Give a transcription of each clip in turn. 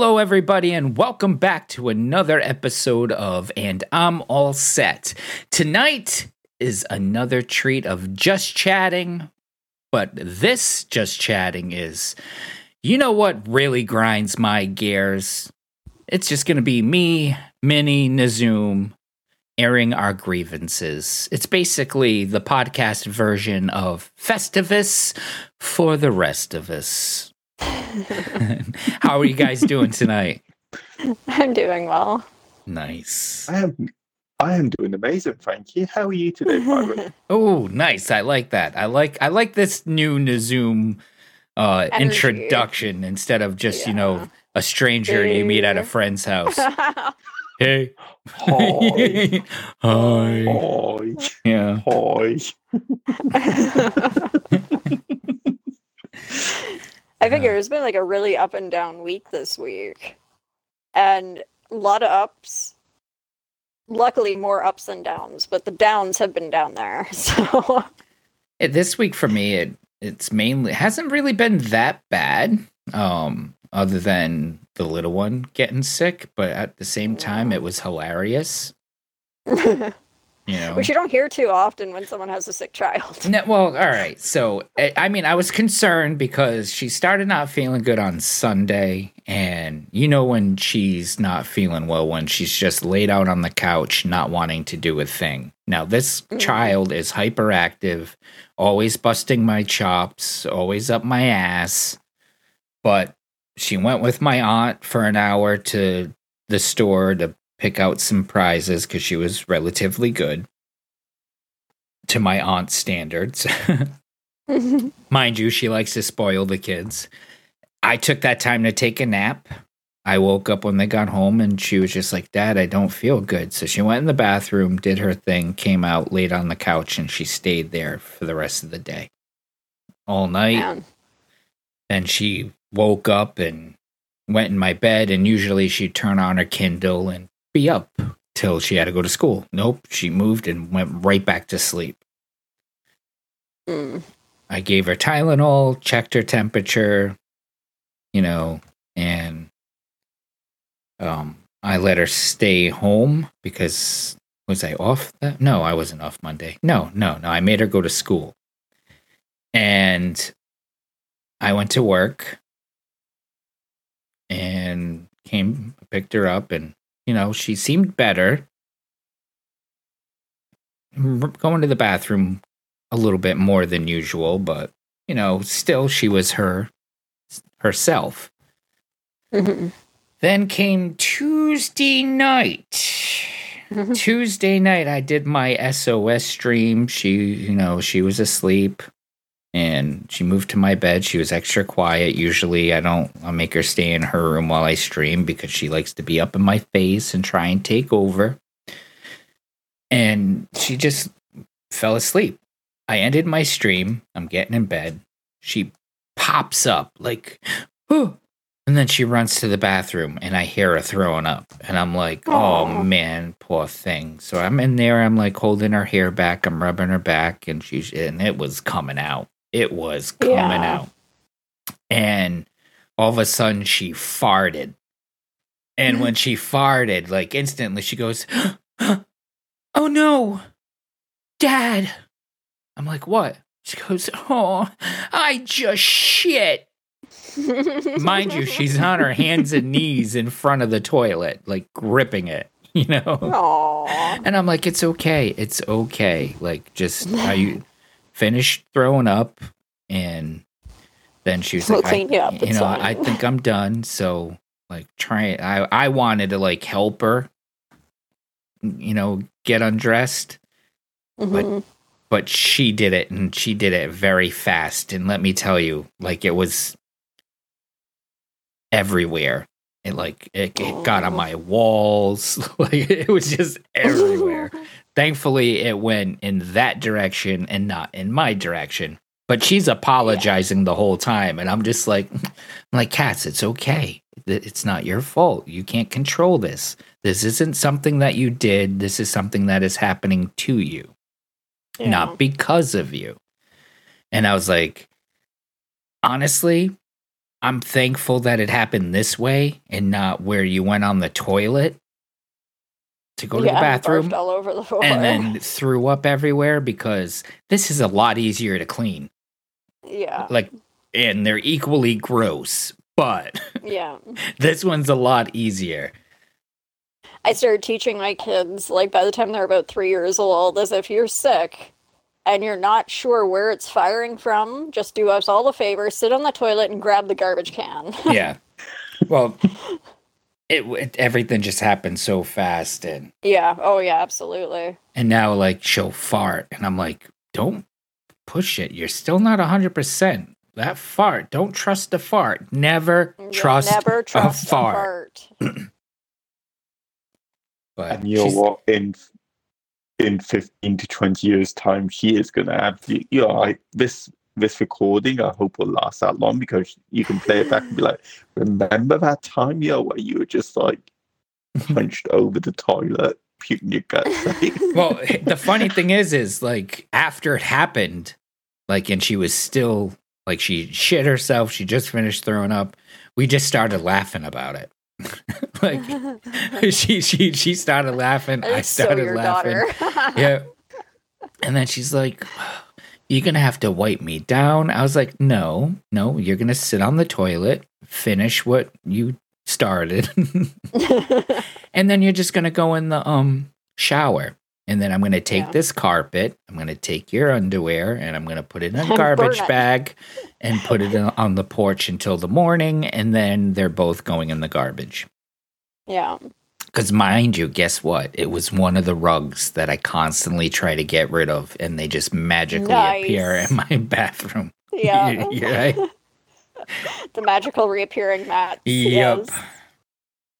Hello, everybody, and welcome back to another episode of And I'm All Set. Tonight is another treat of just chatting, but this just chatting is, you know what really grinds my gears? It's just going to be me, Minnie, Nazoom, airing our grievances. It's basically the podcast version of Festivus for the rest of us. How are you guys doing tonight? I'm doing well. Nice. I am I am doing amazing, thank you. How are you today, Byron? Oh, nice. I like that. I like I like this new Nazoom uh introduction instead of just, you know, a stranger you meet at a friend's house. Hey. Hi. Hi. Hi. Yeah. Hi. I figure it's been like a really up and down week this week. And a lot of ups. Luckily, more ups than downs, but the downs have been down there. So, It- this week for me it it's mainly hasn't really been that bad um other than the little one getting sick but at the same time it was hilarious you know which you don't hear too often when someone has a sick child. No, well, all right. So, I mean, I was concerned because she started not feeling good on Sunday. And you know, when she's not feeling well, when she's just laid out on the couch, not wanting to do a thing. Now, this Mhm. child is hyperactive, always busting my chops, always up my ass. But she went with my aunt for an hour to the store to pick out some prizes because she was relatively good to my aunt's standards. Mind you, she likes to spoil the kids. I took that time to take a nap. I woke up when they got home and she was just like, Dad, I don't feel good. So she went in the bathroom, did her thing, came out, laid on the couch, and she stayed there for the rest of the day. All night. Man. Then she woke up and went in my bed, and usually she'd turn on her Kindle and be up till she had to go to school. Nope, she moved and went right back to sleep. Mm. I gave her Tylenol, checked her temperature, you know, and um, I let her stay home because was I off that? No, I wasn't off Monday. No, no, no. I made her go to school, and I went to work and came, picked her up, and you know, she seemed better. Going to the bathroom a little bit more than usual, but you know, still she was her herself. Mhm. Then came Tuesday night. Tuesday night I did my SOS stream. She, you know, she was asleep and she moved to my bed. She was extra quiet. Usually I don't I make her stay in her room while I stream because she likes to be up in my face and try and take over. And she just fell asleep. I ended my stream. I'm getting in bed. She pops up like, oh, and then she runs to the bathroom and I hear her throwing up. And I'm like, oh man, poor thing. So I'm in there, I'm like holding her hair back, I'm rubbing her back, and she's and it was coming out. It was coming Yeah. out. And all of a sudden she farted. And when she farted, like instantly she goes, Oh no, Dad. I'm like, what? She goes, Oh, I just shit. Mind you, she's on her hands and knees in front of the toilet, like gripping it, you know? Aw. And I'm like, it's okay. It's okay. Like, just are you finished throwing up? And then she was We'll like, I, you up, you know, fine. I think I'm done. So, like, trying, I, I wanted to, like, help her, you know, get undressed Mhm. but she did it and she did it very fast and let me tell you like it was everywhere it like it, it got on Oh. my walls. Like it was just everywhere. Thankfully it went in that direction and not in my direction. But she's apologizing the whole time and i'm just like i'm like cats it's okay. It's not your fault. You can't control this. This isn't something that you did. This is something that is happening to you Yeah. not because of you. And I was like, honestly, I'm thankful that it happened this way and not where you went on the toilet to go to the bathroom all over the floor. and then threw up everywhere because this is a lot easier to clean. yeah, Like, and they're equally gross, but yeah. this one's a lot easier. I started teaching my kids, like by the time they're about three years old, as if you're sick and you're not sure where it's firing from, just do us all a favor, sit on the toilet and grab the garbage can. Yeah. well, it, it everything just happened so fast and yeah, oh yeah, absolutely. and now like she'll fart and I'm like, don't push it. You're still not hundred percent. That fart, don't trust the fart. Never Yeah, trust never trust a fart. fart. But And you know she's- what? In in fifteen to twenty years' time, she is gonna have you. You know, I, this this recording. I hope will last that long because you can play it back and be like, "Remember that time, yo, where you were just like hunched over the toilet, puking your guts well, the funny thing is, is like after it happened, like, and she was still like she shit herself. She just finished throwing up. We just started laughing about it. like she she she started laughing. I It's so started laughing. Yeah. And then she's like, You're gonna have to wipe me down. I was like, No, no, you're gonna sit on the toilet, finish what you started, and then you're just gonna go in the um shower. And then I'm gonna take Yeah. this carpet, I'm gonna take your underwear, and I'm gonna put it in a garbage bag and put it on the porch until the morning, and then they're both going in the garbage. yeah. Because mind you, guess what? It was one of the rugs that I constantly try to get rid of, and they just magically Nice. appear in my bathroom. Yeah. You're the magical reappearing mat. Yep. Yes.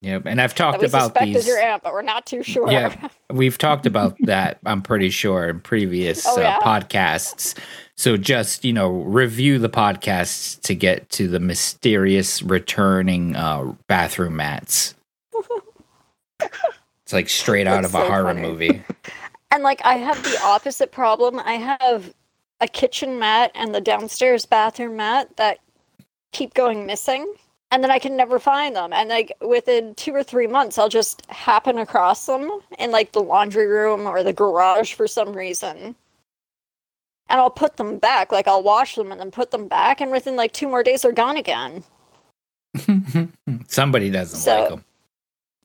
Yep. And I've talked about these. is your aunt, but we're not too sure. Yeah. We've talked about that, I'm pretty sure, in previous Oh, uh, yeah? podcasts. So just, you know, review the podcasts to get to the mysterious returning uh, bathroom mats. It's like straight out That's of a so horror funny. movie. And like I have the opposite problem. I have a kitchen mat and the downstairs bathroom mat that keep going missing. And then I can never find them. And like within two or three months I'll just happen across them in like the laundry room or the garage for some reason. And I'll put them back. Like I'll wash them and then put them back and within like two more days they're gone again. Somebody doesn't So- like them.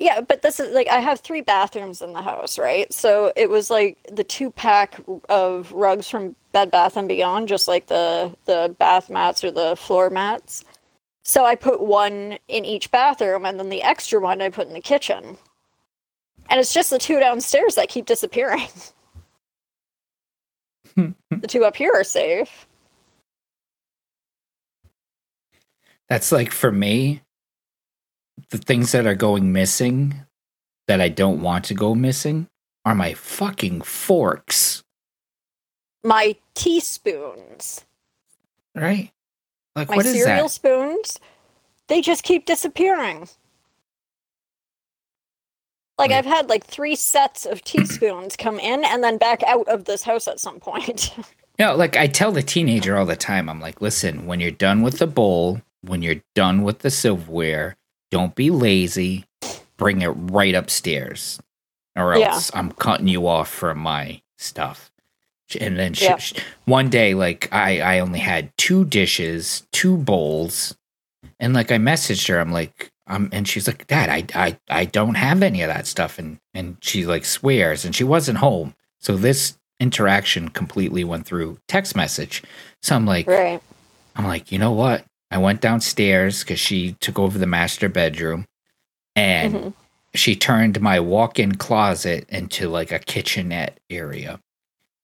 Yeah, but this is like I have three bathrooms in the house, right? So it was like the two pack of rugs from Bed Bath and Beyond, just like the the bath mats or the floor mats. So I put one in each bathroom, and then the extra one I put in the kitchen. And it's just the two downstairs that keep disappearing. the two up here are safe. That's like for me, the things that are going missing that I don't want to go missing are my fucking forks, My teaspoons, right? Like, my what is cereal that? spoons, they just keep disappearing. Like Wait. I've had like three sets of teaspoons come in and then back out of this house at some point. No, like I tell the teenager all the time, I'm like, listen, when you're done with the bowl, when you're done with the silverware, don't be lazy. Bring it right upstairs, or Yeah. else I'm cutting you off from my stuff. And then she, Yep. she- one day, like I, I only had two dishes, two bowls, and like I messaged her, I'm like, um, and she's like, Dad, I, I, I don't have any of that stuff, and and she like swears, and she wasn't home, so this interaction completely went through text message. So I'm like, right. I'm like, you know what? I went downstairs because she took over the master bedroom, and Mhm. she turned my walk-in closet into like a kitchenette area.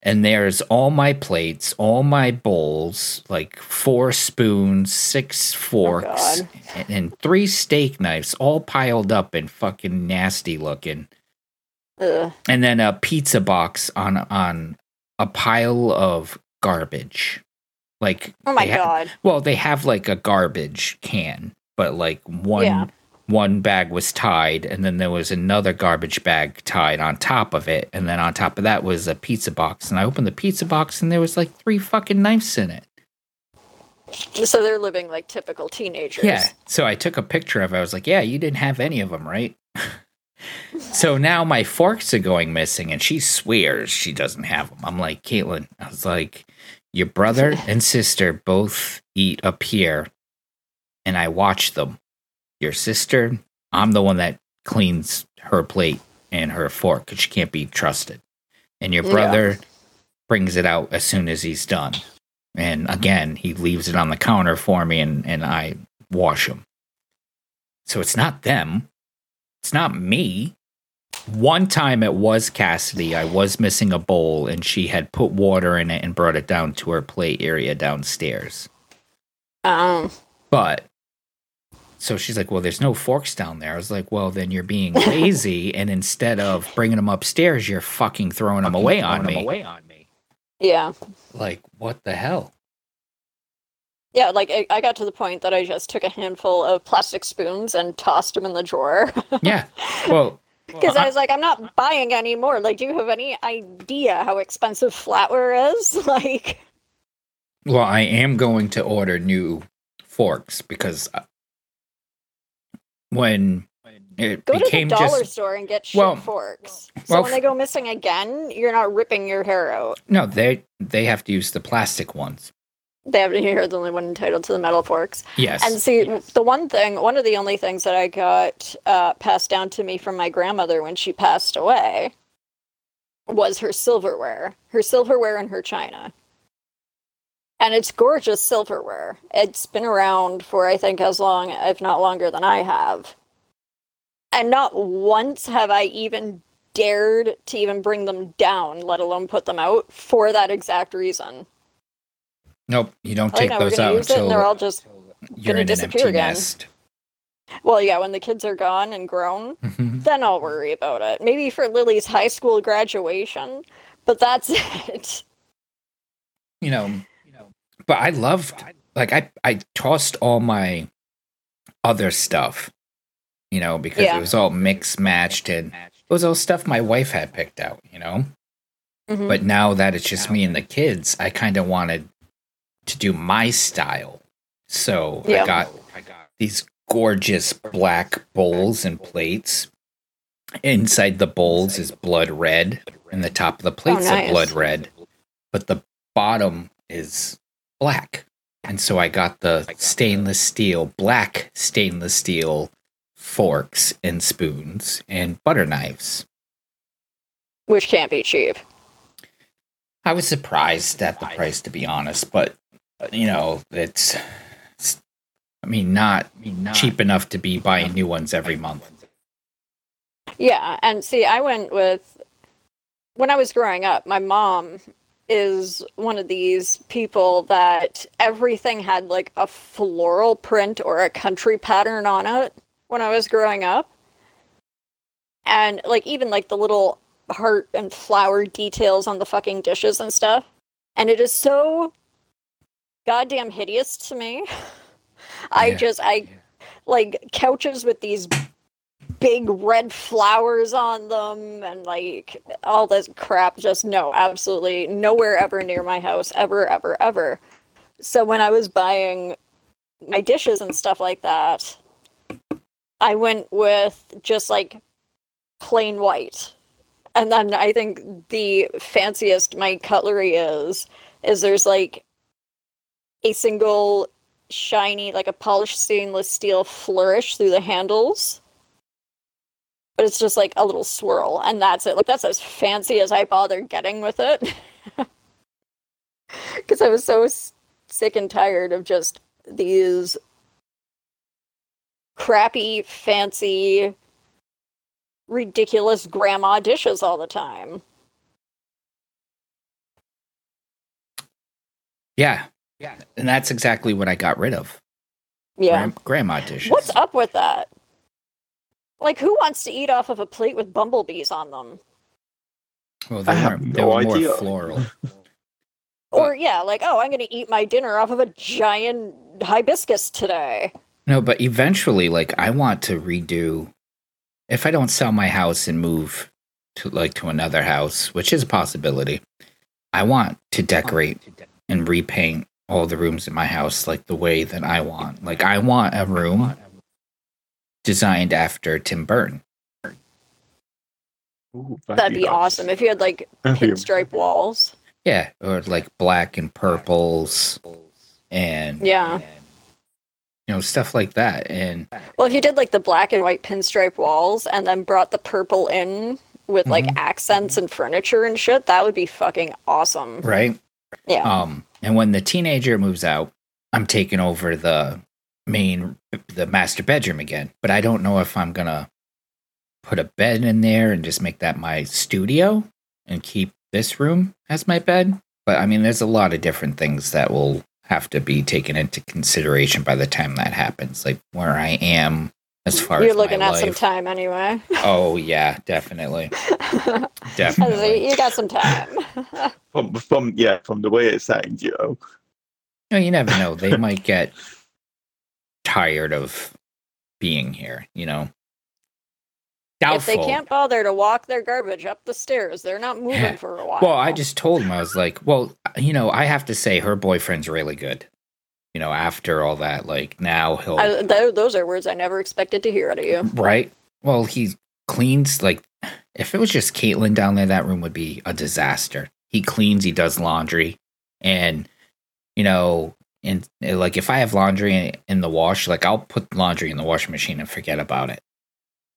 And there's all my plates, all my bowls, like four spoons, six oh, forks, God. and, and three steak knives, all piled up and fucking nasty looking Ugh. and then a pizza box on on a pile of garbage. Like Oh my they ha- god. well, they have like a garbage can, but like one Yeah. One bag was tied, and then there was another garbage bag tied on top of it, and then on top of that was a pizza box. And I opened the pizza box, and there was like three fucking knives in it. So they're living like typical teenagers. Yeah. So I took a picture of it. I was like, yeah, you didn't have any of them, right? so now my forks are going missing and she swears she doesn't have them. I'm like, Caitlin, I was like, your brother and sister both eat up here and I watch them. Your sister, I'm the one that cleans her plate and her fork because she can't be trusted. And your Yeah. brother brings it out as soon as he's done. And again, he leaves it on the counter for me and, and I wash them. So it's not them. It's not me. One time it was Cassidy. I was missing a bowl and she had put water in it and brought it down to her plate area downstairs. Um, But so she's like, "Well, there's no forks down there." I was like, "Well, then you're being lazy, and instead of bringing them upstairs, you're fucking throwing them away on me." Away on me. yeah. Like, what the hell? Yeah, like I, I got to the point that I just took a handful of plastic spoons and tossed them in the drawer Yeah. Well, because well, I was like, I'm not buying any more. Like, do you have any idea how expensive flatware is? Like, well, I am going to order new forks because uh, when it go to the became dollar just store and get shit Well- forks. So well, when they go missing again, you're not ripping your hair out. no, they they have to use the plastic ones. They have to hear the only one entitled to the metal forks. Yes. And see, the one thing, one of the only things that I got uh, passed down to me from my grandmother when she passed away was her silverware, her silverware and her china. And it's gorgeous silverware. It's been around for, I think, as long, if not longer than I have. And not once have I even dared to even bring them down, let alone put them out, for that exact reason. nope, you don't Like, take no, those out use it and until they're all just gonna disappear again. nest. Well, yeah, when the kids are gone and grown, Mhm. then I'll worry about it. Maybe for Lily's high school graduation, but that's it. you know, but I loved like I I tossed all my other stuff, you know, because Yeah. it was all mixed matched and it was all stuff my wife had picked out, you know. Mhm. But now that it's just me and the kids, I kind of wanted to do my style. So Yeah. I got I got these gorgeous black bowls and plates. Inside the bowls is blood red, and the top of the plates nice. are blood red, but the bottom is black. And so I got the stainless steel, black stainless steel forks and spoons and butter knives. Which can't be cheap. I was surprised at the price, to be honest, but you know, it's, it's I mean, not cheap enough to be buying new ones every month. Yeah, and see, I went with when I was growing up, my mom is one of these people that everything had like a floral print or a country pattern on it when I was growing up. And like even like the little heart and flower details on the fucking dishes and stuff. And it is so goddamn hideous to me. I Yeah. just I like couches with these big red flowers on them and like all this crap just no absolutely nowhere ever near my house ever ever ever. So when i was buying my dishes and stuff like that i went with just like plain white. And then i think the fanciest my cutlery is is there's like a single shiny like a polished stainless steel flourish through the handles but it's just like a little swirl and that's it like that's as fancy as i bothered getting with it because i was so sick and tired of just these crappy fancy ridiculous grandma dishes all the time Yeah. Yeah. And that's exactly what I got rid of. yeah grandma dishes. what's up with that like who wants to eat off of a plate with bumblebees on them Well, I they have weren't. They no were more idea. floral. or yeah like oh i'm gonna eat my dinner off of a giant hibiscus today No, but eventually, like, I want to redo. If I don't sell my house and move to like to another house, which is a possibility, I want to decorate and repaint all the rooms in my house like the way that I want. Like I want a room designed after Tim Burton. Ooh, That'd be nice. awesome if you had like pinstripe walls. Yeah, or like black and purples and Yeah. you know stuff like that. And Well, if you did like the black and white pinstripe walls and then brought the purple in with like Mhm. accents and furniture and shit, that would be fucking awesome. right, Yeah. um, and when the teenager moves out, I'm taking over the main the master bedroom again. But I don't know if I'm gonna put a bed in there and just make that my studio and keep this room as my bed. But I mean, there's a lot of different things that will have to be taken into consideration by the time that happens, like where I am as far as You're as looking my at life. some time anyway. Oh yeah, definitely, definitely. you got some time. From, from yeah, from the way it sounds, you know. No, you never know. They might get tired of being here. You know, if they can't bother to walk their garbage up the stairs, they're not moving Yeah. for a while. Well, I just told him I was like, well, uh, you know, I have to say her boyfriend's really good. You know, after all that, like now he'll I, th- those are words I never expected to hear out of you. right. Well, he cleans like if it was just Caitlin down there, that room would be a disaster. He cleans, he does laundry, and you know, and uh, like if I have laundry in, in the wash, like I'll put laundry in the washing machine and forget about it.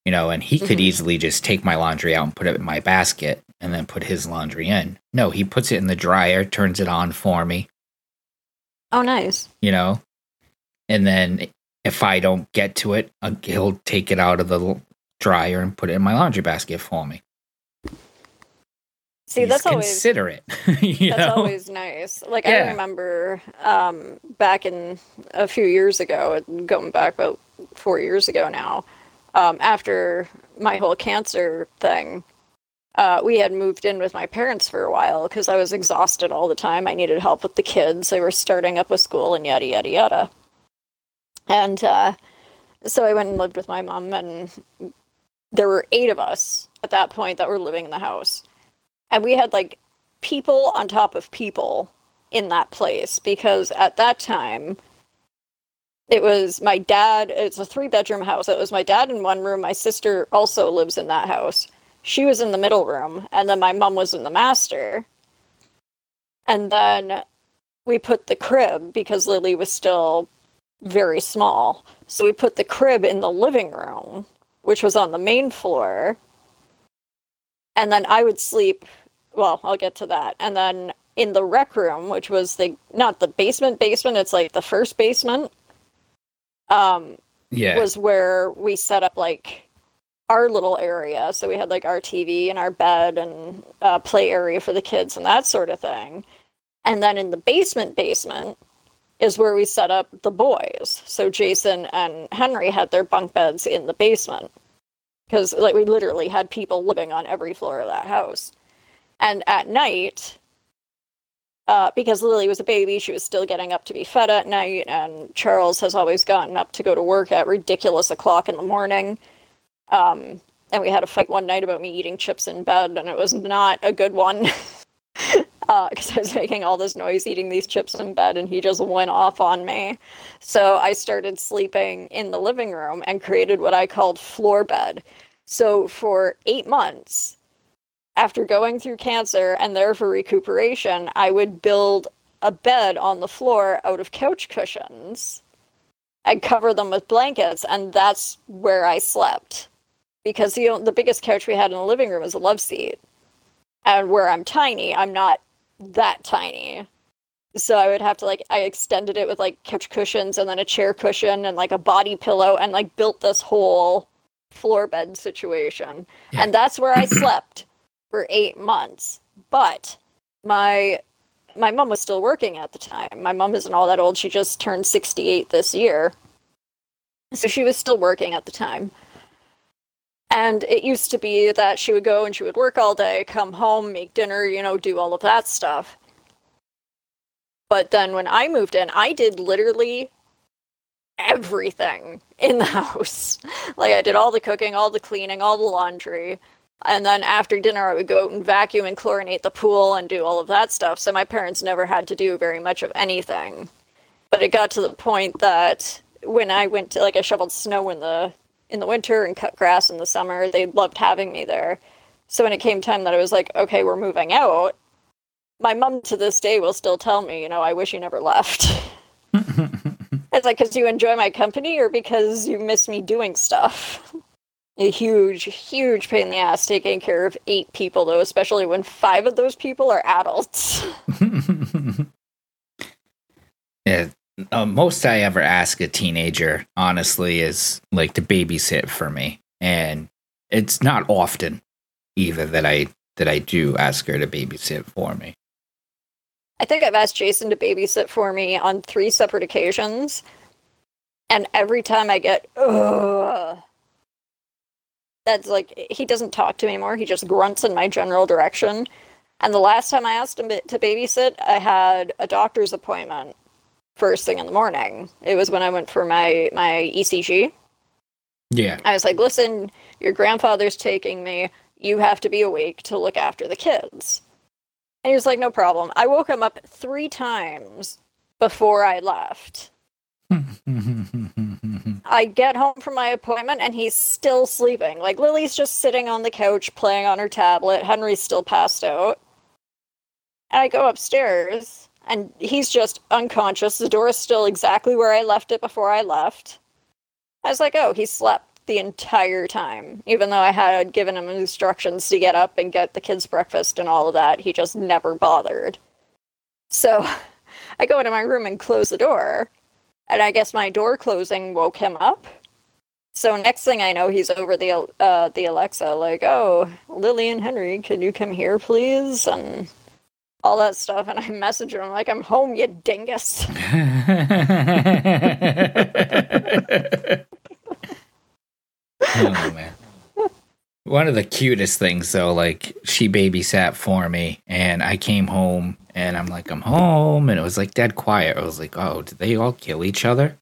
You know, and he could Mhm. easily just take my laundry out and put it in my basket and then put his laundry in. No, he puts it in the dryer, turns it on for me, Oh, nice. you know, and then if I don't get to it, uh, he'll take it out of the dryer and put it in my laundry basket for me. See, that's always considerate. you that's know? always nice. Like I remember um, back in a few years ago, going back about four years ago now, um, after my whole cancer thing, uh, we had moved in with my parents for a while because I was exhausted all the time. I needed help with the kids. They were starting up with school and yada yada yada. And uh, so I went and lived with my mom, and there were eight of us at that point that were living in the house and we had like people on top of people in that place because at that time it was my dad it's a three bedroom house. It was my dad in one room. My sister also lives in that house. She was in the middle room and then my mom was in the master. And then we put the crib because lily was still very small. So we put the crib in the living room which was on the main floor. And then i would sleep well, I'll get to that. And then in the rec room, which was the not the basement basement, it's like the first basement. Um, yeah. was where we set up like our little area. So we had like our TV and our bed and uh, play area for the kids and that sort of thing. And then in the basement basement is where we set up the boys. So Jason and Henry had their bunk beds in the basement because like we literally had people living on every floor of that house. And at night, uh, because Lily was a baby, she was still getting up to be fed at night, and Charles has always gotten up to go to work at ridiculous o'clock in the morning. Um, and we had a fight one night about me eating chips in bed, and it was not a good one. Because I was making all this noise eating these chips in bed, and he just went off on me. So I started sleeping in the living room and created what I called floor bed. So for eight months, after going through cancer and there for recuperation, I would build a bed on the floor out of couch cushions and cover them with blankets, and that's where I slept. Because the the biggest couch we had in the living room is a love seat, and where I'm tiny, I'm not that tiny. So I would have to like I extended it with like couch cushions and then a chair cushion and like a body pillow and like built this whole floor bed situation. Yeah. And that's where I slept for 8 months. But my my mom was still working at the time. My mom isn't all that old. She just turned 68 this year. So she was still working at the time. And it used to be that she would go and she would work all day, come home, make dinner, you know, do all of that stuff. But then when I moved in, I did literally everything in the house. Like I did all the cooking, all the cleaning, all the laundry. And then after dinner, I would go out and vacuum and chlorinate the pool and do all of that stuff. So my parents never had to do very much of anything. But it got to the point that when I went to like I shoveled snow in the in the winter and cut grass in the summer, they loved having me there. So when it came time that I was like, okay, we're moving out, my mom to this day will still tell me, you know, I wish you never left. it's like because you enjoy my company or because you miss me doing stuff. A huge, huge pain in the ass taking care of eight people, though, especially when five of those people are adults. yeah, uh, most I ever ask a teenager, honestly, is like to babysit for me, and it's not often either that I that I do ask her to babysit for me. I think I've asked Jason to babysit for me on three separate occasions, and every time I get ugh, that's like he doesn't talk to me anymore. He just grunts in my general direction. And the last time I asked him to babysit, I had a doctor's appointment first thing in the morning. It was when I went for my my ECG. Yeah. I was like, "Listen, your grandfather's taking me. You have to be awake to look after the kids." And he was like, "No problem." I woke him up 3 times before I left. I get home from my appointment and he's still sleeping. Like Lily's just sitting on the couch playing on her tablet. Henry's still passed out. And I go upstairs and he's just unconscious. The door is still exactly where I left it before I left. I was like, oh, he slept the entire time. Even though I had given him instructions to get up and get the kids breakfast and all of that, he just never bothered. So I go into my room and close the door. And I guess my door closing woke him up. So next thing I know, he's over the uh, the Alexa, like, "Oh, Lily and Henry, can you come here, please?" And all that stuff, and I message him like, "I'm home, you dingus." oh man. One of the cutest things though, like she babysat for me and I came home and I'm like, I'm home and it was like dead quiet. I was like, oh, did they all kill each other?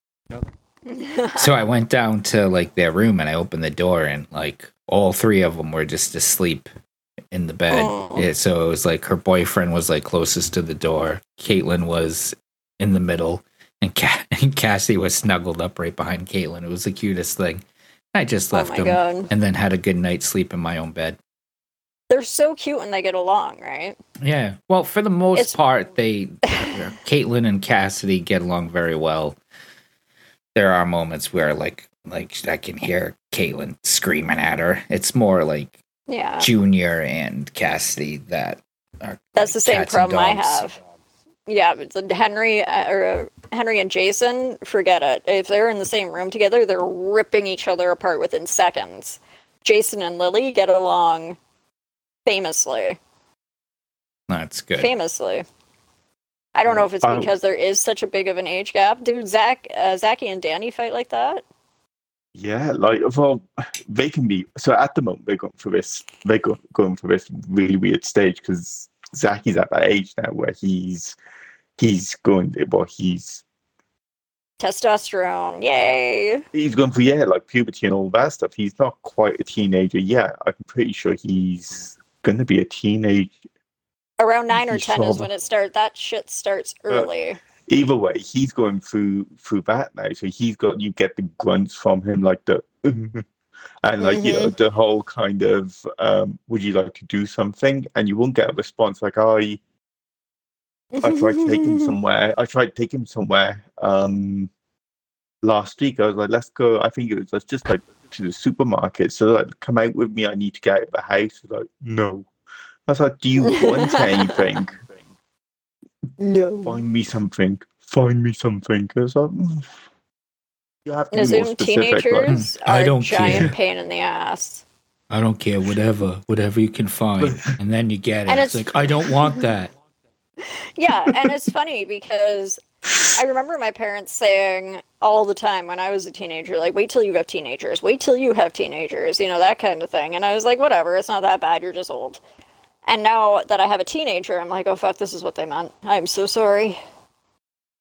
so I went down to like their room and I opened the door and like all three of them were just asleep in the bed. Oh. Yeah, so it was like her boyfriend was like closest to the door. Caitlin was in the middle, and, Ca- and Cassie was snuggled up right behind Caitlin. It was the cutest thing. I just oh left oh them God. and then had a good night's sleep in my own bed. They're so cute when they get along, right? Yeah. Well, for the most it's... part, they Caitlin and Cassidy get along very well. There are moments where like like I can hear Caitlin screaming at her. It's more like yeah. Junior and Cassidy that are That's the same problem I have. Yeah, it's Henry uh, or Henry and Jason, forget it. If they're in the same room together, they're ripping each other apart within seconds. Jason and Lily get along famously. That's good. Famously. I don't know if it's because there is such a big of an age gap. Do Zach, uh, Zachy and Danny fight like that? Yeah, like well, they can be. So at the moment, they're going for this. They're going for this really weird stage because Zachy's at that age now where he's he's going. Well, he's testosterone. Yay! He's going for yeah, like puberty and all that stuff. He's not quite a teenager yet. I'm pretty sure he's going to be a teenager. Around nine or ten is when it starts. That shit starts early. Uh, either way, he's going through through that now. So he's got you get the grunts from him, like the and like mm-hmm. you know mm-hmm. the whole kind of um, would you like to do something, and you won't get a response like I. I tried to take him somewhere. I tried to take him somewhere um, last week. I was like, "Let's go." I think it was let's just like to the supermarket. So like, come out with me. I need to get out of the house. like, no. I was like, "Do you want anything?" No. Find me something. Find me something. Because mm. you have to be more specific. Teenagers like, I don't giant care. pain in the ass. I don't care. Whatever, whatever you can find, and then you get it. And it's, it's like I don't want that. Yeah, and it's funny because I remember my parents saying all the time when I was a teenager, like, wait till you have teenagers, wait till you have teenagers, you know, that kind of thing. And I was like, whatever, it's not that bad, you're just old. And now that I have a teenager, I'm like, oh fuck, this is what they meant. I'm so sorry.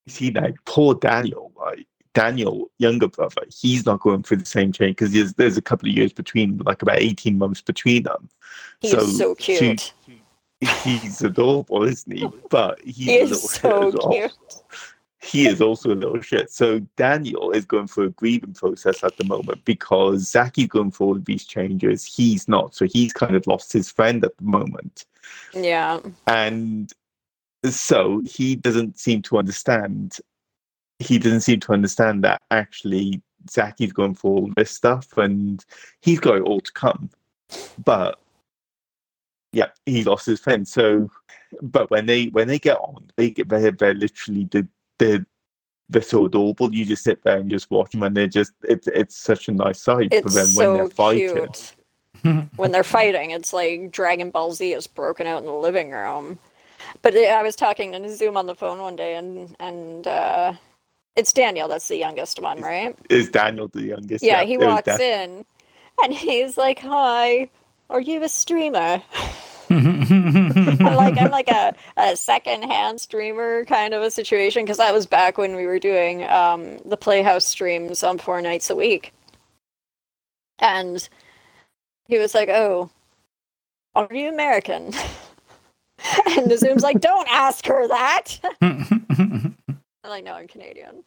See, like poor Daniel, like Daniel, younger brother, he's not going through the same change because there's, there's a couple of years between, like about 18 months between them. He's so, cute. She, he's adorable, isn't he? But he's he a is little so well. cute. He is also a little shit. So Daniel is going through a grieving process at the moment because Zaki's going through all of these changes. He's not. So he's kind of lost his friend at the moment. Yeah. And so he doesn't seem to understand he doesn't seem to understand that actually Zaki's going for all this stuff and he's got it all to come. But yeah, he lost his friend. So but when they when they get on, they get they're, they're literally the the they're so adorable. You just sit there and just watch them, and they're just it's it's such a nice sight. It's but then so when they're fighting, cute. when they're fighting, it's like Dragon Ball Z is broken out in the living room. But uh, I was talking to Zoom on the phone one day, and and uh, it's Daniel. That's the youngest one, right? is Daniel the youngest? Yeah, he walks Dan- in, and he's like, "Hi, are you a streamer?" I'm like I'm like a, a second hand streamer kind of a situation because that was back when we were doing um, the Playhouse streams on four nights a week, and he was like, "Oh, are you American?" and the Zoom's like, "Don't ask her that." I'm like, "No, I'm Canadian."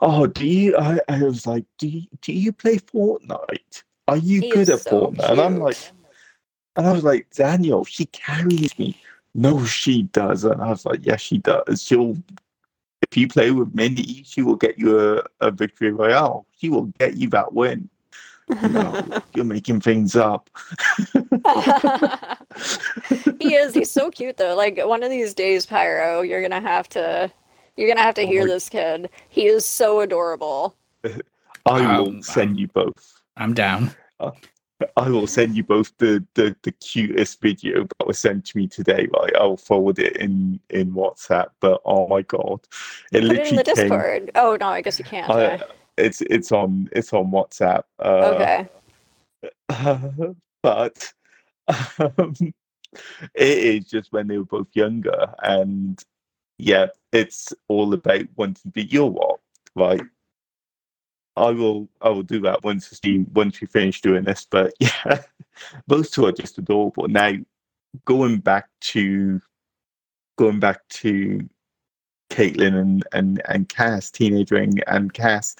oh, do you? I, I was like, do you, do you play Fortnite? Are you He good at so Fortnite? And I'm cute. like, and I was like, Daniel, she carries me. No, she doesn't. I was like, yes, she does. She'll, if you play with Minnie, she will get you a, a victory royale. She will get you that win. No, you're making things up. he is. He's so cute though. Like one of these days, Pyro, you're gonna have to, you're gonna have to Oh hear my- this kid. He is so adorable. I will Um, send um, you both. I'm down. I will send you both the, the, the cutest video that was sent to me today. Right, I'll forward it in in WhatsApp. But oh my god, it Put it in literally the came. Discord. Oh no, I guess you can't. I- it's it's on it's on WhatsApp. Uh, okay. but um, it is just when they were both younger, and yeah, it's all about wanting to be your what, right? I will I will do that once we once we finish doing this. But yeah, those two are just adorable. Now, going back to going back to Caitlin and and and Cass, teenager and, and Cass,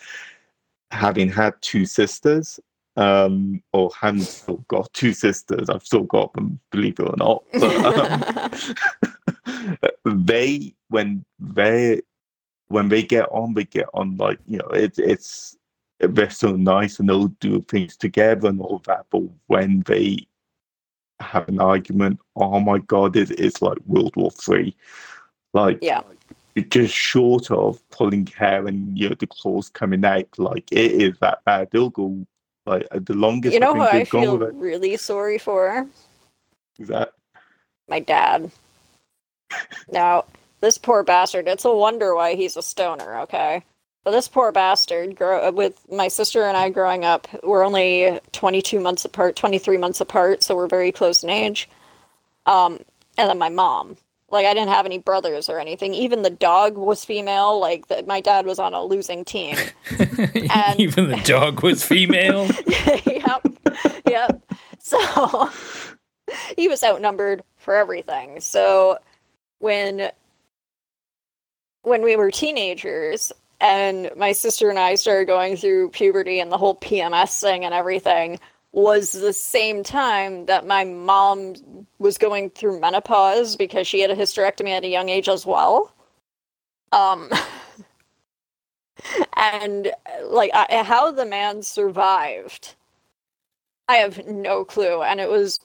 having had two sisters, um, or having still got two sisters. I've still got them, believe it or not. But, um, they when they when they get on, they get on like you know it, it's they're so nice and they'll do things together and all that. But when they have an argument, oh my god, it, it's like World War Three. Like yeah. just short of pulling hair and you know the claws coming out, like it is that bad. They'll go like uh, the longest. You know who I feel gone with it really sorry for? is that My dad. Now, this poor bastard. It's a wonder why he's a stoner. Okay. But this poor bastard, grow, with my sister and I growing up, we're only 22 months apart, 23 months apart, so we're very close in age. Um, and then my mom. Like, I didn't have any brothers or anything. Even the dog was female. Like, the, my dad was on a losing team. And- Even the dog was female. yep. Yep. So he was outnumbered for everything. So when when we were teenagers and my sister and I started going through puberty and the whole PMS thing and everything was the same time that my mom was going through menopause because she had a hysterectomy at a young age as well. Um and like I, how the man survived i have no clue and it was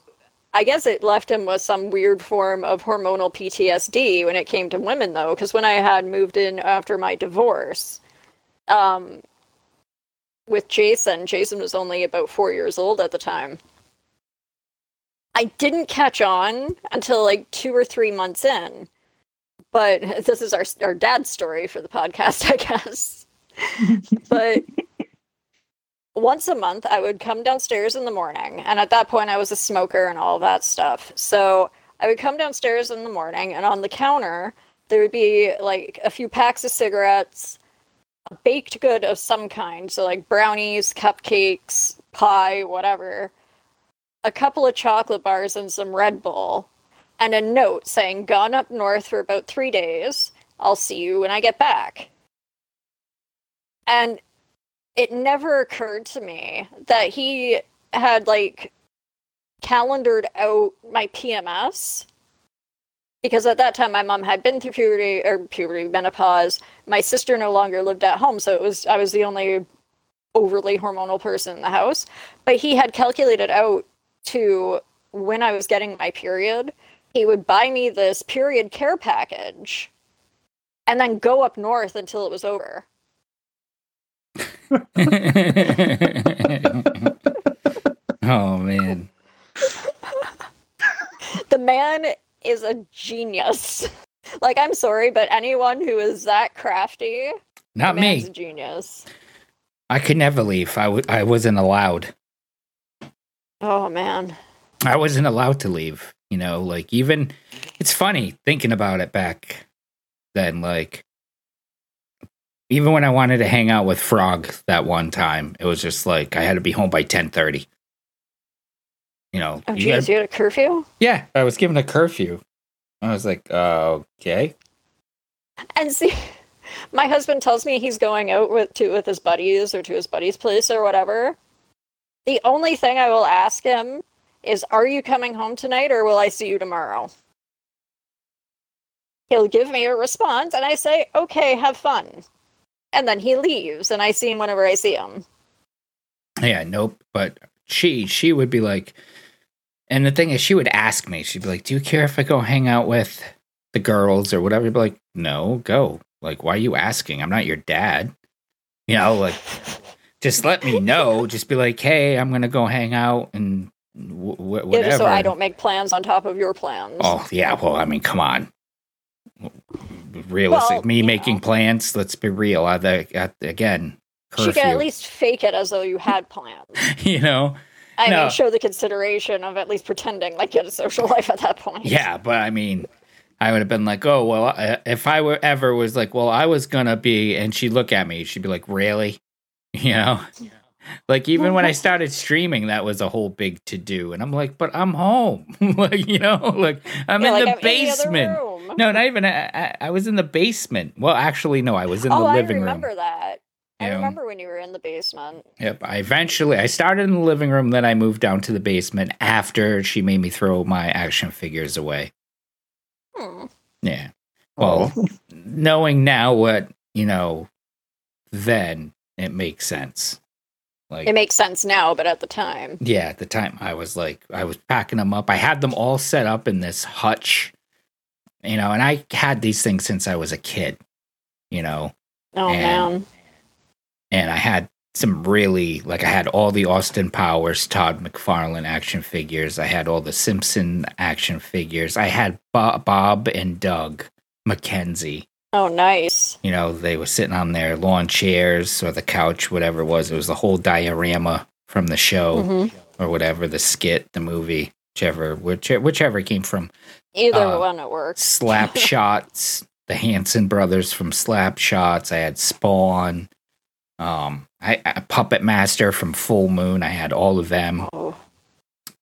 i guess it left him with some weird form of hormonal ptsd when it came to women though because when i had moved in after my divorce um with jason jason was only about four years old at the time i didn't catch on until like two or three months in. But this is our our dad's story for the podcast i guess. But once a month I would come downstairs in the morning and at that point I was a smoker and all that stuff. So I would come downstairs in the morning and on the counter there would be like a few packs of cigarettes, a baked good of some kind, so like brownies, cupcakes, pie, whatever, a couple of chocolate bars, and some Red Bull, and a note saying, Gone up north for about three days. I'll see you when I get back. And it never occurred to me that he had like calendared out my PMS because at that time my mom had been through puberty or puberty menopause. My sister no longer lived at home, so it was I was the only overly hormonal person in the house. But he had calculated out to when I was getting my period, he would buy me this period care package and then go up north until it was over. oh man. the man is a genius. like I'm sorry, but anyone who is that crafty, Not me. a genius. I could never leave. I w- I wasn't allowed. Oh man. I wasn't allowed to leave. You know, like even it's funny thinking about it back then. Like even when I wanted to hang out with Frog that one time, it was just like I had to be home by ten thirty. You know, Oh you jeez, gotta- you had a curfew? yeah, I was given a curfew. I was like, uh, okay, And see, my husband tells me he's going out with to with his buddies or to his buddy's place or whatever. The only thing I will ask him is, "Are you coming home tonight, or will I see you tomorrow?" He'll give me a response, and I say, "Okay, have fun." And then he leaves, and I see him whenever I see him. yeah, nope. But she she would be like, and the thing is, she would ask me. She'd be like, "Do you care if I go hang out with the girls or whatever?" I'd be like, "No, go." Like, why are you asking? I'm not your dad. You know, like just let me know. Just be like, "Hey, I'm gonna go hang out and w- w- Yeah, whatever." just so I don't make plans on top of your plans. Oh yeah, well, I mean, come on. Realistic, Well, me making know. plans. Let's be real. I, I, again, she curfew. can at least fake it as though you had plans. you know, I No. mean, show the consideration of at least pretending like you had a social life at that point. Yeah, but I mean, I would have been like, oh, well, I- if I were ever was like, well, I was to be, and she'd look at me, she'd be like, really? You know? Like, even when I started streaming, that was a whole big to do. And I'm like, but I'm home. like, you know, like, I'm Yeah, in like, the I'm in the basement. room. no, not even, I, I, I was in the basement. Well, actually, no, I was in oh, the living room. I remember room. that. I know? remember when you were in the basement. Yep. I eventually I started in the living room, then I moved down to the basement after she made me throw my action figures away. Hmm. Yeah. Well, knowing now what, you know, then it makes sense. Like It makes sense now, but at the time. yeah, at the time I was like I was packing them up. I had them all set up in this hutch. You know, and I had these things since I was a kid, you know. Oh And- man. and I had some really like I had all the Austin Powers, Todd McFarlane action figures. I had all the Simpson action figures. I had Bo- Bob and Doug McKenzie. Oh nice. You know, they were sitting on their lawn chairs or the couch, whatever it was. It was the whole diorama from the show Mhm. or whatever, the skit, the movie, whichever, whichever, whichever it came from. Either Uh, one it works. Slap Shots, the Hanson brothers from Slap Shots. I had Spawn. Um, I, I Puppet Master from Full Moon. I had all of them, Oh.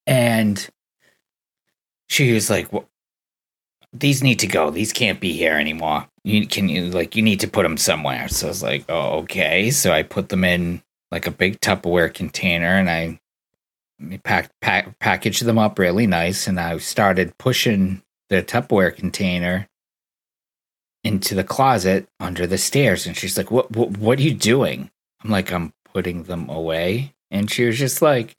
and she was like, well, "These need to go. These can't be here anymore. You can you like you need to put them somewhere." So I was like, "Oh, okay." So I put them in like a big Tupperware container, and I packed pack, packaged them up really nice, and I started pushing the Tupperware container into the closet under the stairs. And she's like, "What? What, what are you doing?" I'm like, "I'm putting them away." And she was just like,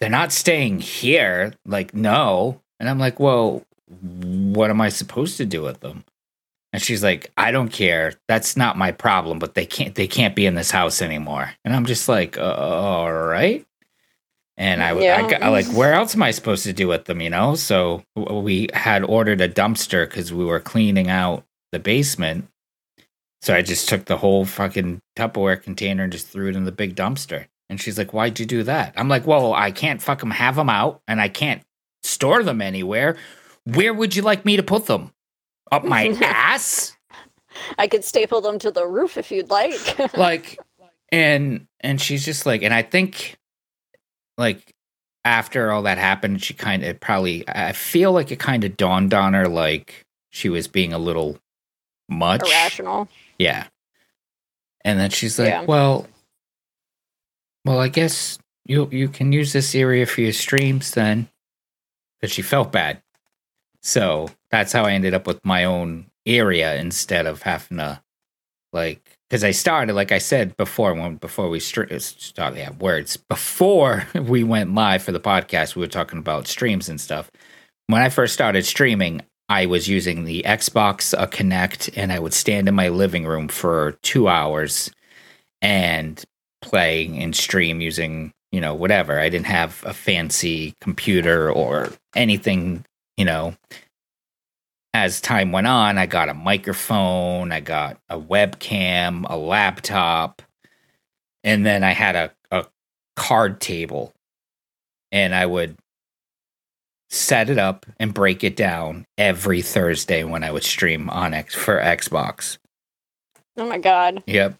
"They're not staying here." Like, no. And I'm like, "Well, what am I supposed to do with them?" And she's like, "I don't care. That's not my problem. But they can't. They can't be in this house anymore." And I'm just like, uh, "All right." And I, I Yeah. got- I like, where else am I supposed to do with them? You know. So we had ordered a dumpster because we were cleaning out the basement. So I just took the whole fucking Tupperware container and just threw it in the big dumpster. And she's like, "Why'd you do that?" I'm like, "Well, I can't fucking have them out, and I can't store them anywhere. Where would you like me to put them? Up my ass. I could staple them to the roof if you'd like. like and and she's just like and i think like after all that happened she kind of probably i feel like it kind of dawned on her like she was being a little much Irrational. yeah and then she's like Yeah. well well i guess you you can use this area for your streams then because she felt bad so that's how i ended up with my own area instead of having to like because i started like i said before when before we str- started yeah, words. Before we went live for the podcast we were talking about streams and stuff. When i first started streaming i was using the xbox uh, Kinect and i would stand in my living room for two hours and play and stream using you know whatever. I didn't have a fancy computer or anything you know as time went on, I got a microphone, I got a webcam, a laptop, and then I had a, a card table. And I would set it up and break it down every Thursday when I would stream on X for Xbox. Oh my god. Yep.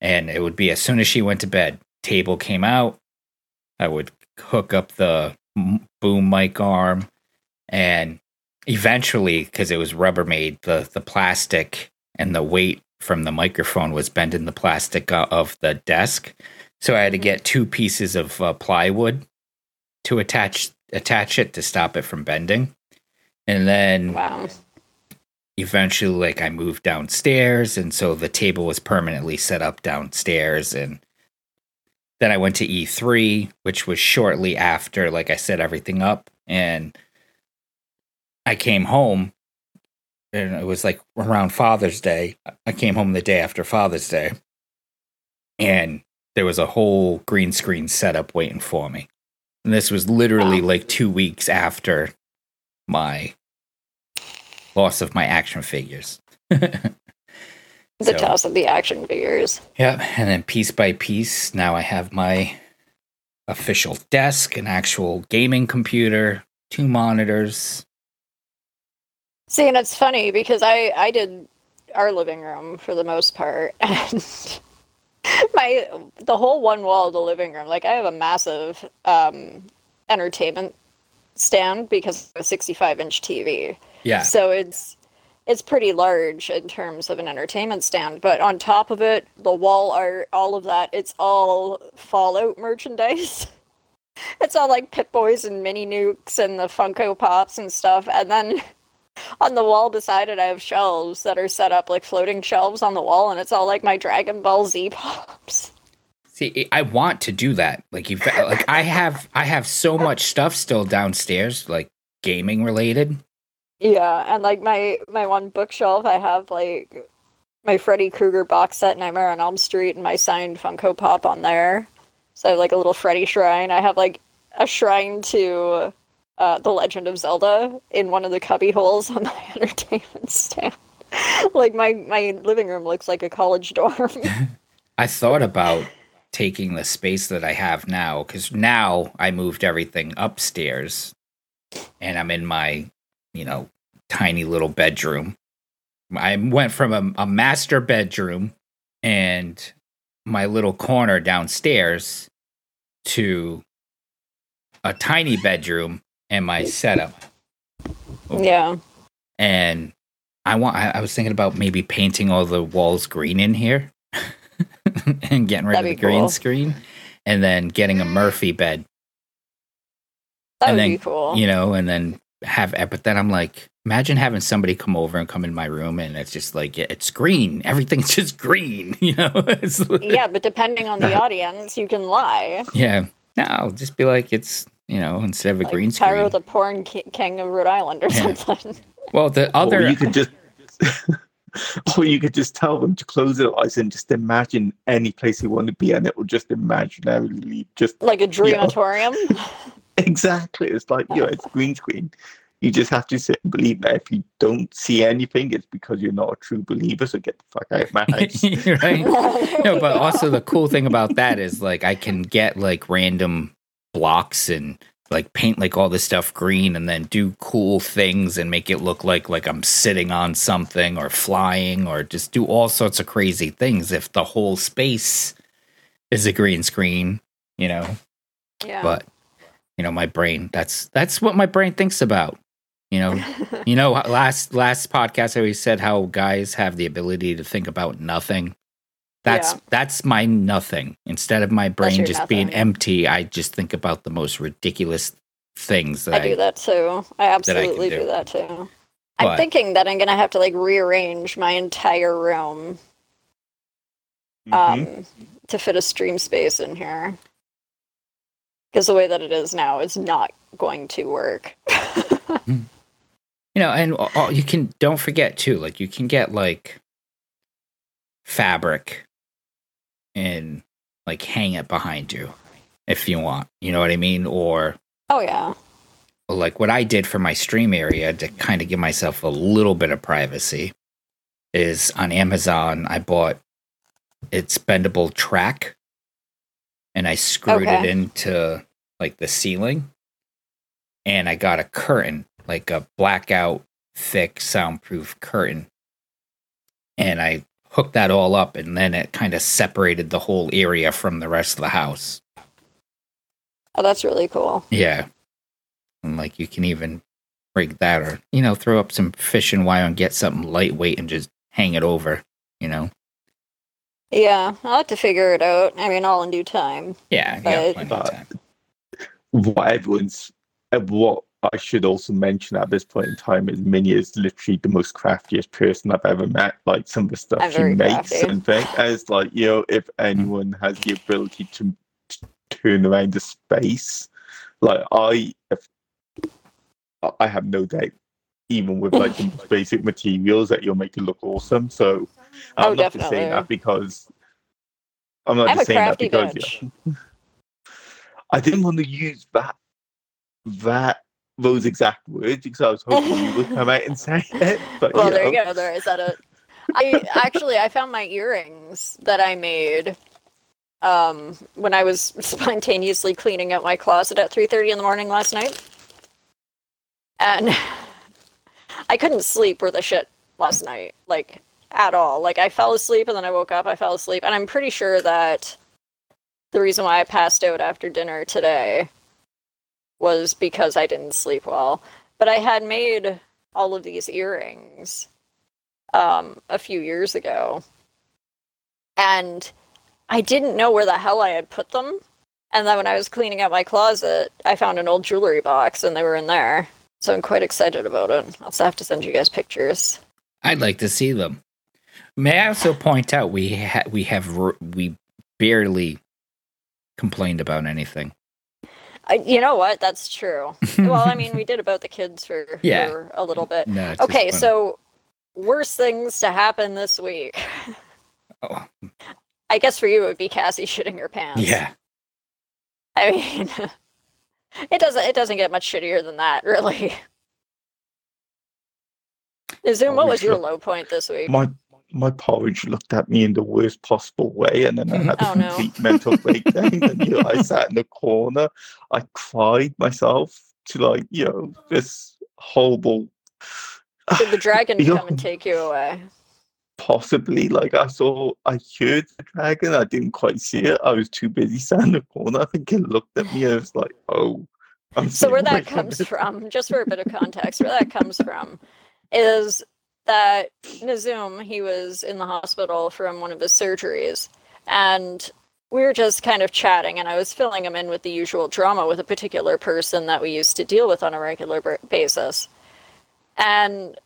And it would be as soon as she went to bed, table came out. I would hook up the boom mic arm and eventually because it was Rubbermaid, the the plastic and the weight from the microphone was bending the plastic of the desk. So I had to get two pieces of uh, plywood to attach attach it to stop it from bending. And then Wow. eventually like I moved downstairs and so the table was permanently set up downstairs and then I went to E3 which was shortly after like I set everything up and I came home and it was like around Father's Day. I came home the day after Father's Day and there was a whole green screen setup waiting for me. And this was literally Wow. like 2 weeks after my loss of my action figures. The So- toss of the action figures. Yep. And then piece by piece, now I have my official desk, an actual gaming computer, two monitors. See, and it's funny because I I did our living room for the most part, and my the whole one wall of the living room. Like I have a massive um, entertainment stand because of a 65 inch TV. Yeah. So it's it's pretty large in terms of an entertainment stand, but on top of it, the wall art, all of that, it's all Fallout merchandise. It's all like Pip-Boys and Mini Nukes and the Funko Pops and stuff. And then on the wall beside it, I have shelves that are set up like floating shelves on the wall, and it's all like my Dragon Ball Z pops. See, I want to do that. Like you uh, like I have I have so much stuff still downstairs like gaming related. Yeah, and like my my one bookshelf, I have like my Freddy Krueger box set, Nightmare on Elm Street, and my signed Funko Pop on there. So I have like a little Freddy shrine. I have like a shrine to uh, the Legend of Zelda in one of the cubby holes on my entertainment stand. like my my living room looks like a college dorm. I thought about taking the space that I have now cuz now I moved everything upstairs and I'm in my, you know, tiny little bedroom. I went from a, a master bedroom and my little corner downstairs to a tiny bedroom and my setup. yeah. And I want I, I was thinking about maybe painting all the walls green in here and getting rid That'd of the green cool. screen and then getting a Murphy bed, That And would then, be cool. you know, and then have but then I'm like imagine having somebody come over and come in my room and it's just like it's green. Everything's just green, you know. Yeah, but depending on the audience, you can lie. Yeah. No, I'll just be like it's, you know, instead of a Like green Tyro screen. the porn king of Rhode Island or Yeah. something. well, the Or other you could just, or you could just tell them to close their eyes and just imagine any place they want to be, and it will just imaginarily just like a dreamatorium. exactly. It's like you know, it's green screen. You just have to sit and believe that if you don't see anything, it's because you're not a true believer. So get the fuck out of my house. right? no, but also the cool thing about that is like I can get like random blocks and like paint like all this stuff green and then do cool things and make it look like like I'm sitting on something or flying or just do all sorts of crazy things if the whole space is a green screen, you know. Yeah. But you know, my brain that's that's what my brain thinks about. You know, you know, last last podcast I always said how guys have the ability to think about nothing. That's Yeah. that's my nothing. Instead of my brain your just being empty, I just think about the most ridiculous things that I I, do that too. I absolutely do. do. that too. But- I'm thinking that I'm gonna have to like rearrange my entire room um Mhm. to fit a stream space in here. Because the way that it is now is not going to work. you know, and uh, you can don't forget too, like you can get like fabric and like hang it behind you if you want. You know what I mean? Or oh yeah. like what I did for my stream area to kind of give myself a little bit of privacy is on Amazon I bought its bendable track and I screwed it into like the ceiling and I got a curtain like a blackout thick soundproof curtain and I hooked that all up and then it kind of separated the whole area from the rest of the house. Oh, that's really cool. Yeah. And like you can even break that or, you know, throw up some fishing wire and get something lightweight and just hang it over, you know? Yeah, I'll have to figure it out. I mean, all in due time. Yeah, But- yeah, But- time. what everyone's what I should also mention at this point in time is Minnie is literally the most craftiest person I've ever met. Like some of the stuff I'm she makes crafty. and things. As like you know, if anyone has the ability to t- turn around the space, like I, if, I have no doubt, even with like the basic materials, that you'll make it look awesome. So I'm Oh, not just saying that because I'm not I'm just saying that because yeah. I didn't want to use that that those exact words because I was hoping you would come out and say it. But Well, you there you go. There is that. A, I actually I found my earrings that I made um, when I was spontaneously cleaning out my closet at 3:30 in the morning last night, and I couldn't sleep worth a shit last night, like at all. Like I fell asleep and then I woke up. I fell asleep, and I'm pretty sure that the reason why I passed out after dinner today was because I didn't sleep well. But I had made all of these earrings um, a few years ago. And I didn't know where the hell I had put them. And then when I was cleaning out my closet, I found an old jewelry box and they were in there. So I'm quite excited about it. I'll also have to send you guys pictures. I'd like to see them. May I also point out we ha- we have r- we barely complained about anything. I, you know what? That's true. well, I mean, we did about the kids for, Yeah. for a little bit. No, Okay, so worst things to happen this week. Oh, I guess for you it would be Cassie shitting her pants. yeah, I mean, it doesn't it doesn't get much shittier than that, really. Zoom, what was your low point this week? my my porridge looked at me in the worst possible way, and then I mm-hmm. had a Oh, no. complete mental breakdown. and you know, I sat in the corner, I cried myself to like you know this horrible. Did the dragon Yeah. come and take you away? possibly like I saw I heard the dragon I didn't quite see it I was too busy standing in the corner I think it looked at me and it was like oh I'm So where that comes from, just for a bit of context, where that comes from is that Nazum, he was in the hospital from one of his surgeries, and we were just kind of chatting, and I was filling him in with the usual drama with a particular person that we used to deal with on a regular basis. And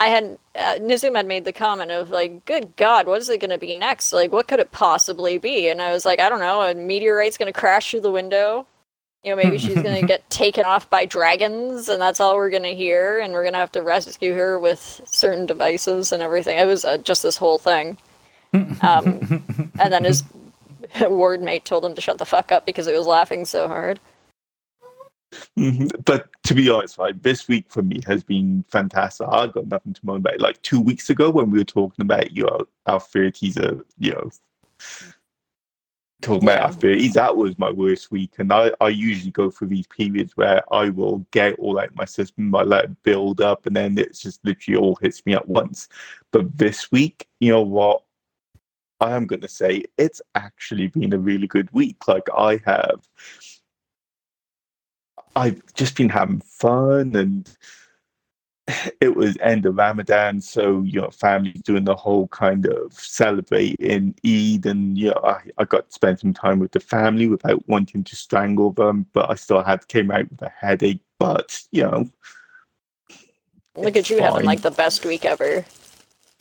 I had uh, Nizum had made the comment of like, "Good God, what is it going to be next? Like, what could it possibly be?" And I was like, "I don't know. A meteorite's going to crash through the window. You know, maybe she's going to get taken off by dragons, and that's all we're going to hear. And we're going to have to rescue her with certain devices and everything. It was uh, just this whole thing. Um, and then his ward mate told him to shut the fuck up because he was laughing so hard. Mhm. But to be honest, right, this week for me has been fantastic. I've got nothing to moan about. Like two weeks ago when we were talking about your know, our thirties are, you know, talking about Yeah. our 30s, that was my worst week. And I, I usually go through these periods where I will get all out my system, I let it build up, and then it's just literally all hits me at once. But this week, you know what? I am going to say it's actually been a really good week. Like, I have, I've just been having fun and it was end of Ramadan, so your know, families doing the whole kind of celebrating Eid, and you know, I, I got to spend some time with the family without wanting to strangle them, but I still had came out with a headache. But you know, Look at you having like the best week ever.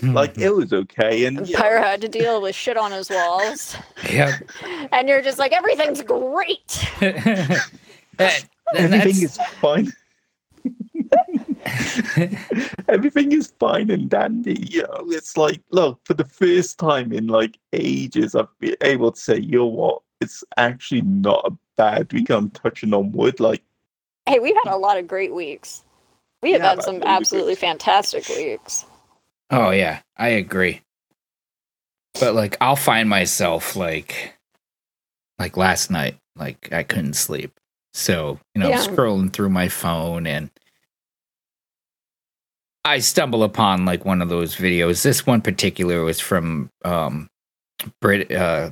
like it was okay, and And yeah, Pyro had to deal with shit on his walls, Yep. and you're just like everything's great. That- and everything that's- is fine. everything is fine and dandy. You know, it's like, look, for the first time in like ages, I've been able to say, you know what, it's actually not a bad week. I'm touching on wood. Like, Hey, we've had a lot of great weeks. We have Yeah, had some really good. absolutely fantastic weeks. Oh yeah, I agree. But like I'll find myself like like last night, like I couldn't sleep. So, you know, Yeah. scrolling through my phone and I stumble upon like one of those videos. This one particular was from um Brit uh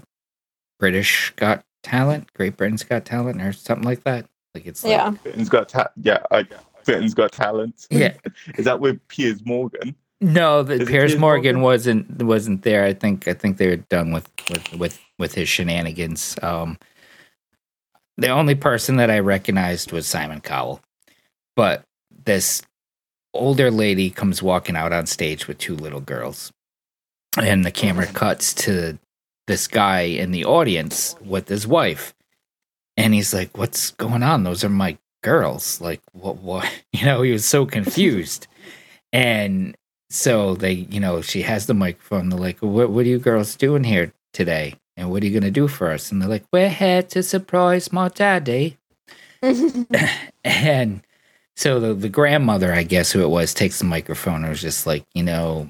British Got Talent, Great Britain's Got Talent or something like that. Like it's like, Yeah. Britain's got, ta- yeah, I, Britain's got talent. Yeah. is that with Piers Morgan? No, the Piers Piers Morgan Morgan? wasn't wasn't there. I think I think they were done with with with with his shenanigans. Um, the only person that I recognized was Simon Cowell, but this older lady comes walking out on stage with two little girls, and the camera mm-hmm. cuts to this guy in the audience with his wife, and he's like, "What's going on? Those are my girls." Like, what? What? You know, he was so confused, and so they, you know, she has the microphone. They're like, "What? What are you girls doing here today? And what are you gonna do for us?" And they're like, "We're here to surprise my daddy." and so the the grandmother, I guess who it was, takes the microphone and was just like, you know,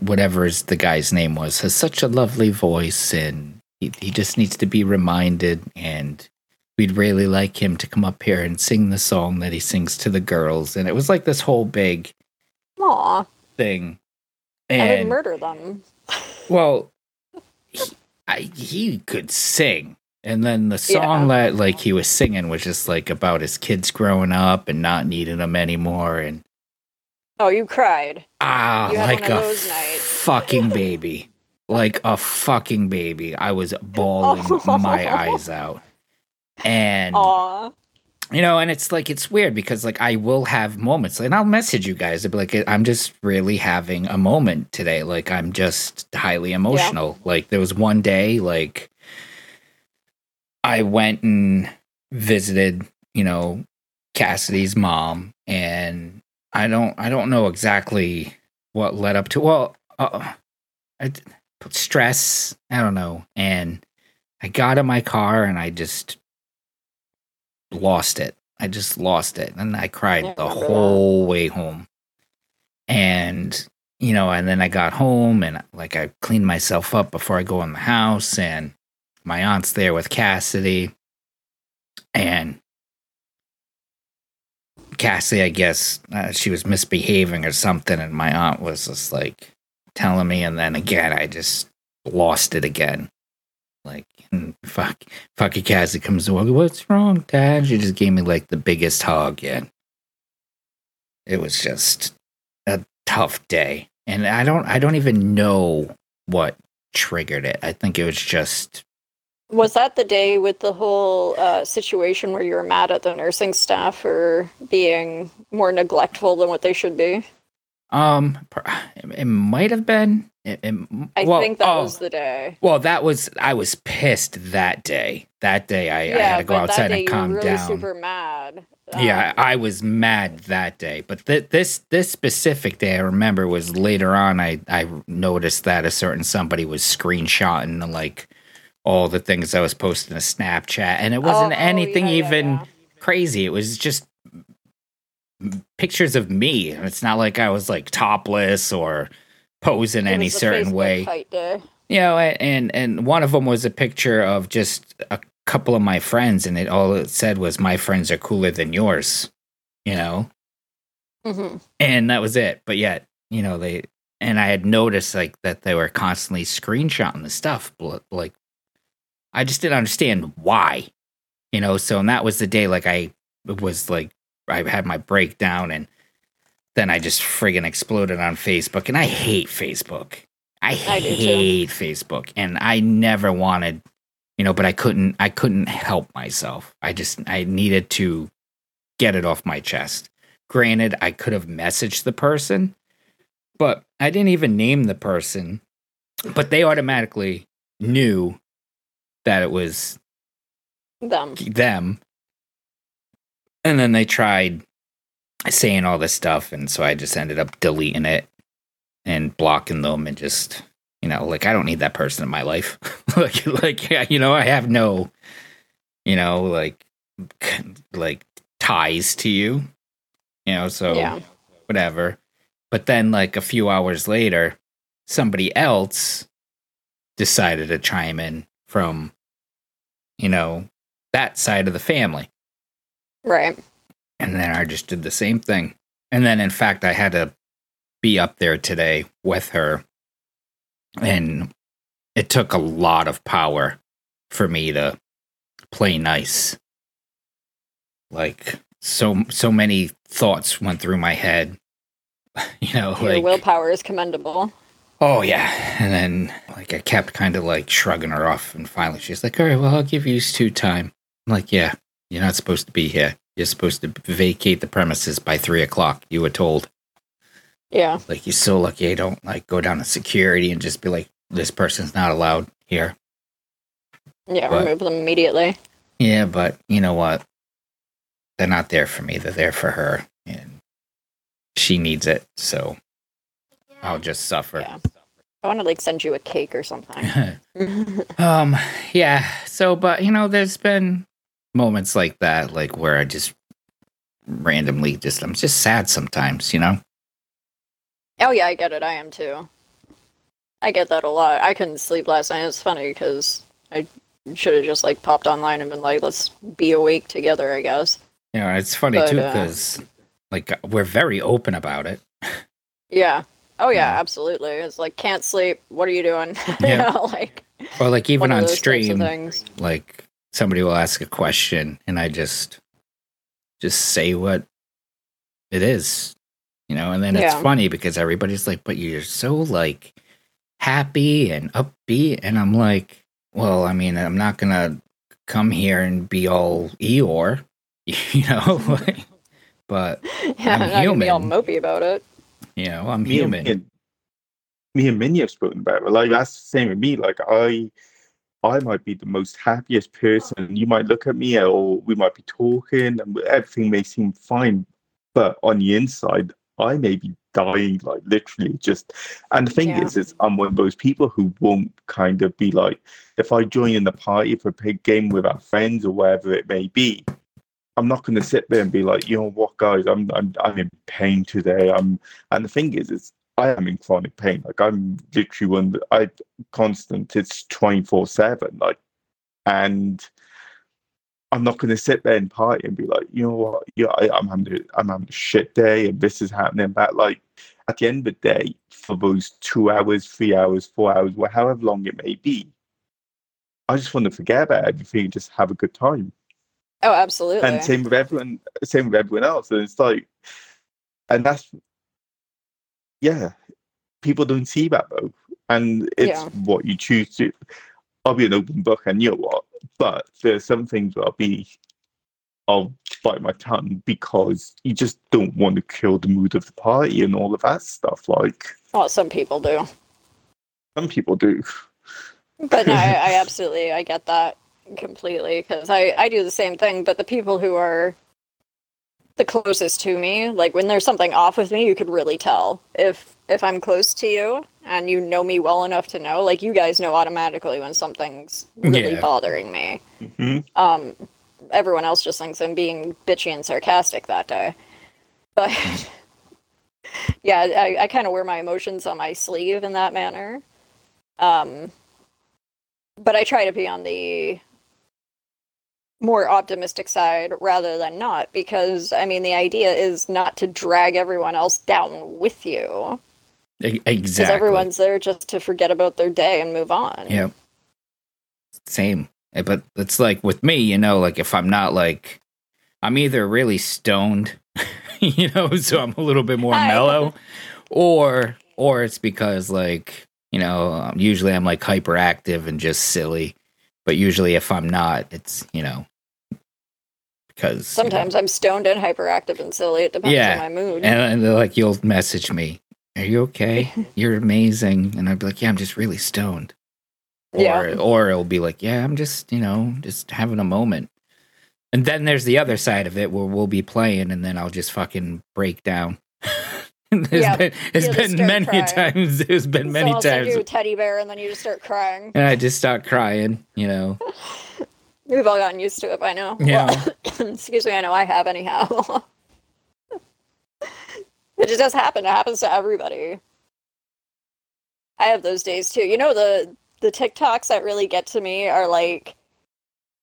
whatever is the guy's name was, has such a lovely voice, and he, he just needs to be reminded. And we'd really like him to come up here and sing the song that he sings to the girls. And it was like this whole big Aw. thing. And murder them. well, he, I, he could sing. And then the song Yeah. that like he was singing was just like about his kids growing up and not needing them anymore and Oh, you cried. ah You like a fucking baby. Like a fucking baby. I was bawling my eyes out. And Aw. you know, and it's like it's weird because like I will have moments, and I'll message you guys. I'll be like, I'm just really having a moment today. Like I'm just highly emotional. Like there was one day, like I went and visited, you know, Cassidy's mom, and I don't, I don't know exactly what led up to. Well, uh, I, stress. I don't know, and I got in my car and I just lost it. I just lost it. And I cried the whole way home. And, you know, and then I got home and like I cleaned myself up before I go in the house. And my aunt's there with Cassidy. And Cassidy, I guess, uh, she was misbehaving or something. And my aunt was just like telling me. And then again, I just lost it again. Like, and fuck, fucking Cassidy comes to What's wrong, Dad? She just gave me like the biggest hug. And it was just a tough day. And I don't, I don't even know what triggered it. I think it was just, Was that the day with the whole uh, situation where you were mad at the nursing staff for being more neglectful than what they should be? um, it, might have been. It, it- I well, think that oh, was the day. Well, that was I was pissed that day. That day I, I had to go outside and you were calm really down. super mad. yeah, Um, I was mad that day. But th- this this specific day I remember was later on. I I noticed that a certain somebody was screenshotting like all the things I was posting to Snapchat, and it wasn't Oh, anything yeah, yeah, even yeah. crazy. It was just pictures of me. And It's not like I was like topless or pose in It any certain Facebook way. You know, and and one of them was a picture of just a couple of my friends, and it all it said was, "My friends are cooler than yours," you know, hmm and that was it. But yet, you know, they and I had noticed like that they were constantly screenshotting the stuff, like I just didn't understand why, you know. So and that was the day like I was like I had my breakdown and then I just friggin' exploded on Facebook and I hate Facebook. I I hate Facebook and I never wanted, you know, but I couldn't I couldn't help myself. I just I needed to get it off my chest. Granted, I could have messaged the person, but I didn't even name the person. But they automatically knew that it was Them. them. And then they tried saying all this stuff. And so I just ended up deleting it and blocking them and just, you know, like I don't need that person in my life. like, like, yeah, you know, I have no, you know, like, like ties to you, you know, so Yeah. whatever. But then, like a few hours later, somebody else decided to chime in from, you know, that side of the family. Right. And then I just did the same thing. And then, in fact, I had to be up there today with her. And it took a lot of power for me to play nice. Like, so, so many thoughts went through my head. You know, Your like, willpower is commendable. Oh yeah, and then like I kept kind of like shrugging her off, and finally she's like, "All right, well I'll give you two time." I'm like, "Yeah, you're not supposed to be here. You're supposed to vacate the premises by three o'clock. You were told. Yeah. Like you're so lucky I don't like go down to security and just be like, this person's not allowed here. Yeah. But- remove them immediately. Yeah, but you know what? They're not there for me. They're there for her, and she needs it. So I'll just suffer. Yeah. I want to like send you a cake or something. Um, yeah. So, but you know, there's been moments like that, like where I just randomly just I'm just sad sometimes, you know. oh yeah, I get it. I am too. I get that a lot. I couldn't sleep last night. It's funny because I should have just like popped online and been like, let's be awake together. I guess. You know, it's funny But, too uh, because like we're very open about it. Yeah. Oh yeah, Yeah. absolutely. It's like can't sleep. What are you doing? you Yeah. know, like Or like even on those types of stream, like somebody will ask a question and I just just say what it is. You know, and then it's Yeah. funny because everybody's like, but you're so like happy and upbeat. And I'm like, well, I mean, I'm not gonna come here and be all Eeyore, you know, but Yeah, I'm I'm not gonna be all mopey about it. You know, I'm me human. And, me and Minnie have spoken about it. Like that's the same with me. Like I, I might be the most happiest person. You might look at me, or we might be talking, and everything may seem fine, but on the inside, I may be dying, like literally just. And the thing Yeah. is, is I'm one of those people who won't kind of be like, if I join in the party for a big game with our friends or wherever it may be. I'm not going to sit there and be like, you know what, guys, I'm I'm I'm in pain today. I'm and the thing is, is I am in chronic pain. Like I'm literally one. I constant. It's twenty four seven. Like, and I'm not going to sit there and party and be like, you know what, yeah, I, I'm having a, I'm having a shit day, and this is happening. But like, at the end of the day, for those two hours, three hours, four hours, or however long it may be, I just want to forget about everything and just have a good time Oh, absolutely. and same with everyone same with everyone else and it's like and that's yeah people don't see that though and it's Yeah. what you choose to i'll be an open book and you know what but there's some things where i'll be i'll bite my tongue because you just don't want to kill the mood of the party and all of that stuff like well, some people do. some people do But no, I, I absolutely I get that completely because I I do the same thing. But the people who are the closest to me, like when there's something off with me, you could really tell if if I'm close to you and you know me well enough to know. Like you guys know automatically when something's really Yeah. bothering me. Mhm. Um, everyone else just thinks I'm being bitchy and sarcastic that day. But yeah, I, I kind of wear my emotions on my sleeve in that manner. Um, but I try to be on the more optimistic side rather than not because I mean the idea is not to drag everyone else down with you E- because everyone's there just to forget about their day and move on. Yeah. Same. Eh, But it's like with me, you know, like if I'm not like, I'm either really stoned, you know, so I'm a little bit more Hi. mellow, or or it's because like you know, um, usually I'm like hyperactive and just silly. But usually, if I'm not, it's you know, because you know, Sometimes I'm stoned and hyperactive and silly. It depends Yeah. on my mood. and, and they're like you'll message me, "Are you okay? You're amazing," and I'd be like, "Yeah, I'm just really stoned." Yeah. Or or it'll be like, "Yeah, I'm just you know just having a moment." And then there's the other side of it where we'll be playing, and then I'll just fucking break down. there's Yeah, been, it's you'll been many crying. times. There's been so many I'll times, you a teddy bear and then you just start crying. and I just start crying. You know, We've all gotten used to it by now. Yeah. Well, excuse me, I know I have anyhow. it just does happen. It happens to everybody. I have those days too. You know the the TikToks that really get to me are like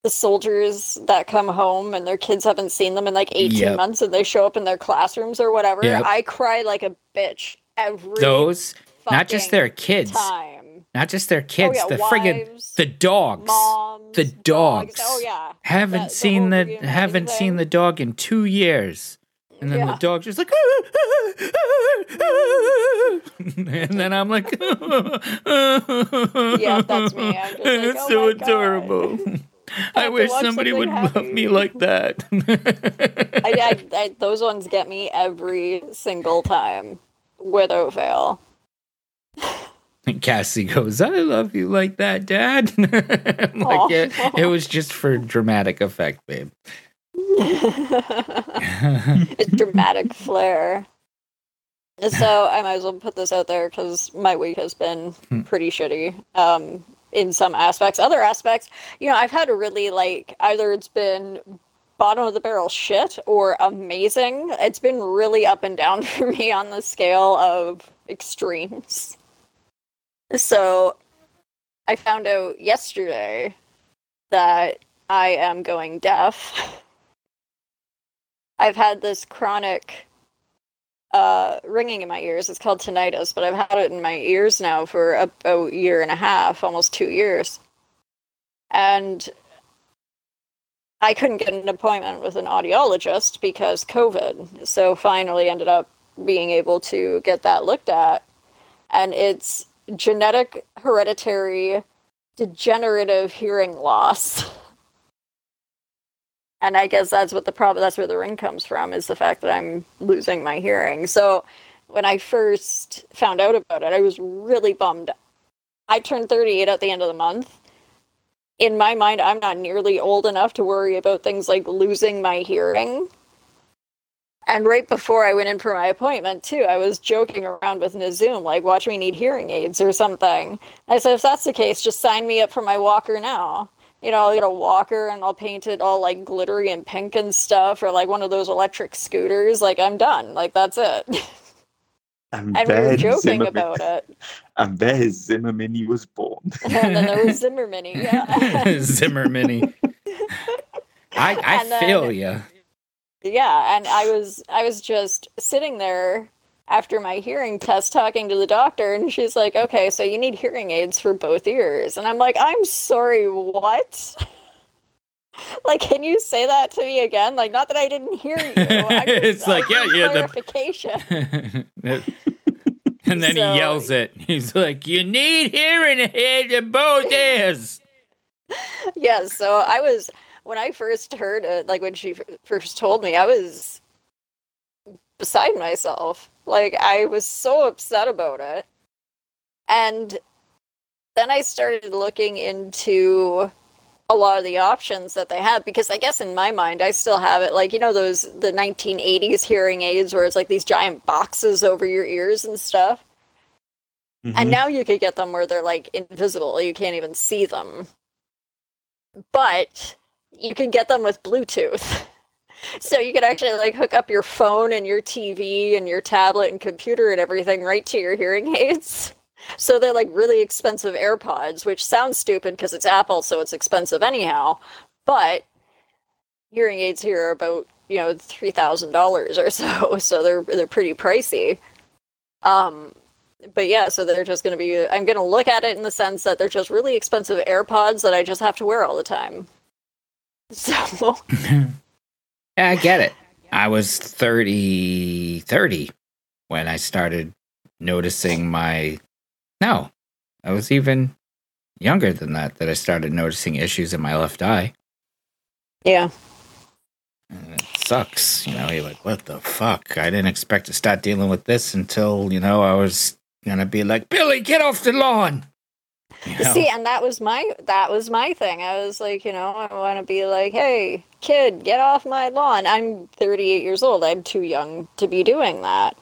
the soldiers that come home and their kids haven't seen them in like 18 Yep. months and they show up in their classrooms or whatever. Yep. I cry like a bitch every those not just their kids, time. Not just their oh, kids, oh, yeah, the friggin' the dogs. moms, the dogs. Oh yeah. haven't the seen whole the haven't seen the dog in two years. And then Yeah. the dog just like, and then I'm like, Yeah, that's me. Like, it's "Oh so my God." adorable. I have wish somebody would something love me like that. I, I, I, those ones get me every single time, without fail. And Cassie goes, I love you like that, Dad. Like, yeah, it was just for dramatic effect, babe. it's dramatic flair. So I might as well put this out there because my week has been Hmm. pretty shitty. Um, in some aspects, other aspects, you know, I've had a really like either it's been bottom of the barrel shit or amazing. It's been really up and down for me on the scale of extremes. So I found out yesterday that I am going deaf. I've had this chronic uh, ringing in my ears. It's called tinnitus, but I've had it in my ears now for about a year and a half, almost two years. And I couldn't get an appointment with an audiologist because COVID. So finally ended up being able to get that looked at. And it's genetic hereditary degenerative hearing loss. And I guess that's what the problem that's where the ring comes from is the fact that I'm losing my hearing. So when I first found out about it, I was really bummed. I turned 38 at the end of the month. In my mind, I'm not nearly old enough to worry about things like losing my hearing. And right before I went in for my appointment, too, I was joking around with Nazoom, like, watch me need hearing aids or something. I said, if that's the case, just sign me up for my walker now. You know, I'll get a walker and I'll paint it all like glittery and pink and stuff, or like one of those electric scooters. Like, I'm done. Like, that's it. And, and we were joking Zimmerman, about it. And there Zimmermini was born. And then there was Zimmermini, Yeah. Zimmer Mini. I, I And then- feel you. Yeah and i was i was just sitting there after my hearing test talking to the doctor and she's like okay so you need hearing aids for both ears and i'm like i'm sorry what like can you say that to me again like not that i didn't hear you It's like, yeah, yeah, the- clarification and then So- he yells it. He's like, "You need hearing aids in both ears." yeah so i was when i first heard it like when she f- first told me i was beside myself. Like i was so upset about it. And then i started looking into a lot of the options that they have because i guess in my mind i still have it like you know those the 1980s hearing aids where it's like these giant boxes over your ears and stuff? Mhm. and now you could get them where they're like invisible. You can't even see them. But you can get them with bluetooth so you could actually like hook up your phone and your tv and your tablet and computer and everything right to your hearing aids So they're like really expensive AirPods, which sounds stupid because it's Apple, so it's expensive anyhow. But hearing aids here are about you know three thousand dollars or so, so they're they're pretty pricey. Um, but yeah, so they're just going to be. I'm going to look at it in the sense that they're just really expensive AirPods that I just have to wear all the time. So yeah, I get it. I was 30, 30 when I started noticing my. No, I was even younger than that that I started noticing issues in my left eye. yeah, And it sucks. You know, you're like, what the fuck? I didn't expect to start dealing with this until, you know, I was gonna be like, Billy, get off the lawn. You know? See, and that was my that was my thing. I was like, you know, I want to be like, hey, kid, get off my lawn. I'm 38 years old. I'm too young to be doing that.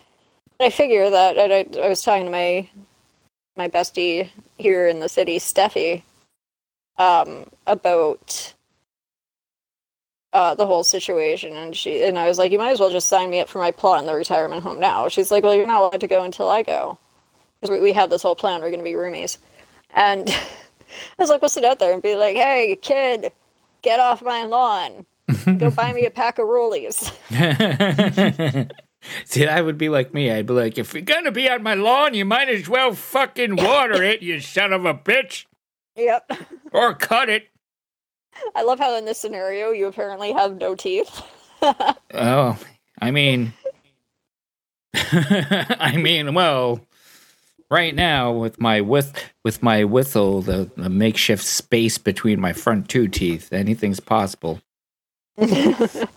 But I figure that I, I was talking to my my bestie here in the city, Steffi, um, about uh, the whole situation, and she and I was like, you might as well just sign me up for my plot in the retirement home now. She's like, well, you're not allowed to go until I go because we, we had this whole plan. We're going to be roomies. And I was like, we'll sit out there and be like, hey, kid, get off my lawn. Go buy me a pack of rollies. See, that would be like me. I'd be like, if you're gonna be on my lawn, you might as well fucking water it, you son of a bitch, Yep. or cut it. I love how in this scenario you apparently have no teeth. Oh, I mean, I mean, well, right now with my with with my whistle, the, the makeshift space between my front two teeth, anything's possible. I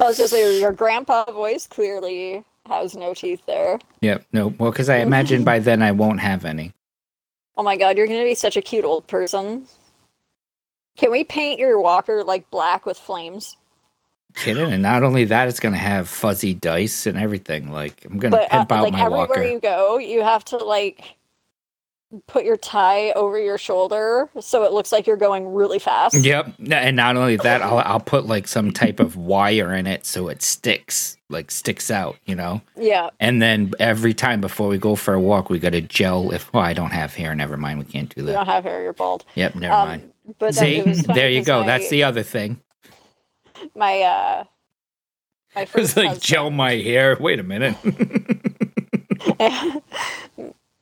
was just saying, your grandpa voice clearly has no teeth there. Yep. No. Well, because I imagine by then I won't have any. Oh my god, you're gonna be such a cute old person. Can we paint your walker like black with flames? Kidding. And not only that, it's gonna have fuzzy dice and everything. Like I'm gonna But uh, pimp out like my everywhere walker. you go, you have to like put your tie over your shoulder so it looks like you're going really fast. Yep. And not only that, I'll I'll put like some type of wire in it so it sticks, like sticks out, you know. Yeah. And then every time before we go for a walk, we got to gel. If well, I don't have hair, never mind. We can't do You that. don't have hair, you're bald. Yep, never Um, mind. but See, it was funny there you go. My, That's the other thing. My uh my first like husband- gel my hair. Wait a minute.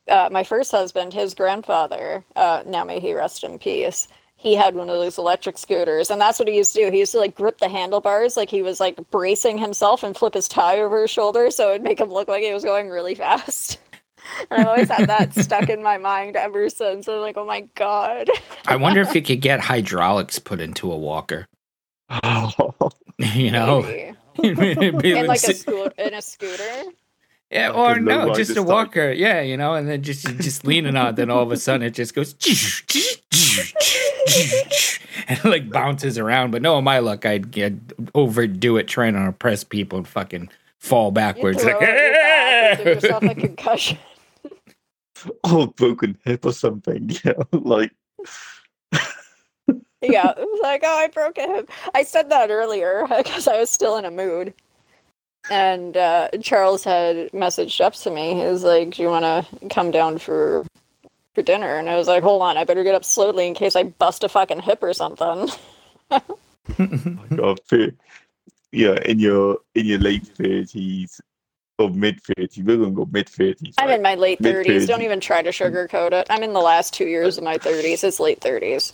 uh, my first husband, his grandfather, uh, now may he rest in peace. He had one of those electric scooters, and that's what he used to do. He used to like grip the handlebars like he was like bracing himself and flip his tie over his shoulder so it'd make him look like he was going really fast. And I've always had that stuck in my mind ever since. I'm like, oh my god. I wonder if you could get hydraulics put into a walker. you know, Maybe. It'd be in like a like- scooter in a scooter. yeah, Like or no, just a rider walker. Yeah, you know, and then just just leaning on. it, Then all of a sudden, it just goes and like bounces around. But no, my luck, I'd get overdo it trying to impress people and fucking fall backwards. throw Like, it at your back give yourself a concussion. oh, broken hip or something. Yeah, like yeah, it was like, oh, I broke a hip. I said that earlier because I was still in a mood. And uh, Charles had messaged up to me. He was like, "Do you want to come down for for dinner?" And I was like, "Hold on, I better get up slowly in case I bust a fucking hip or something." God, fi- yeah, in your in your late thirties or mid thirties, we're gonna go mid thirties. I'm in my late 30s. Don't even try to sugarcoat it. I'm in the last two years of my 30s. It's late 30s.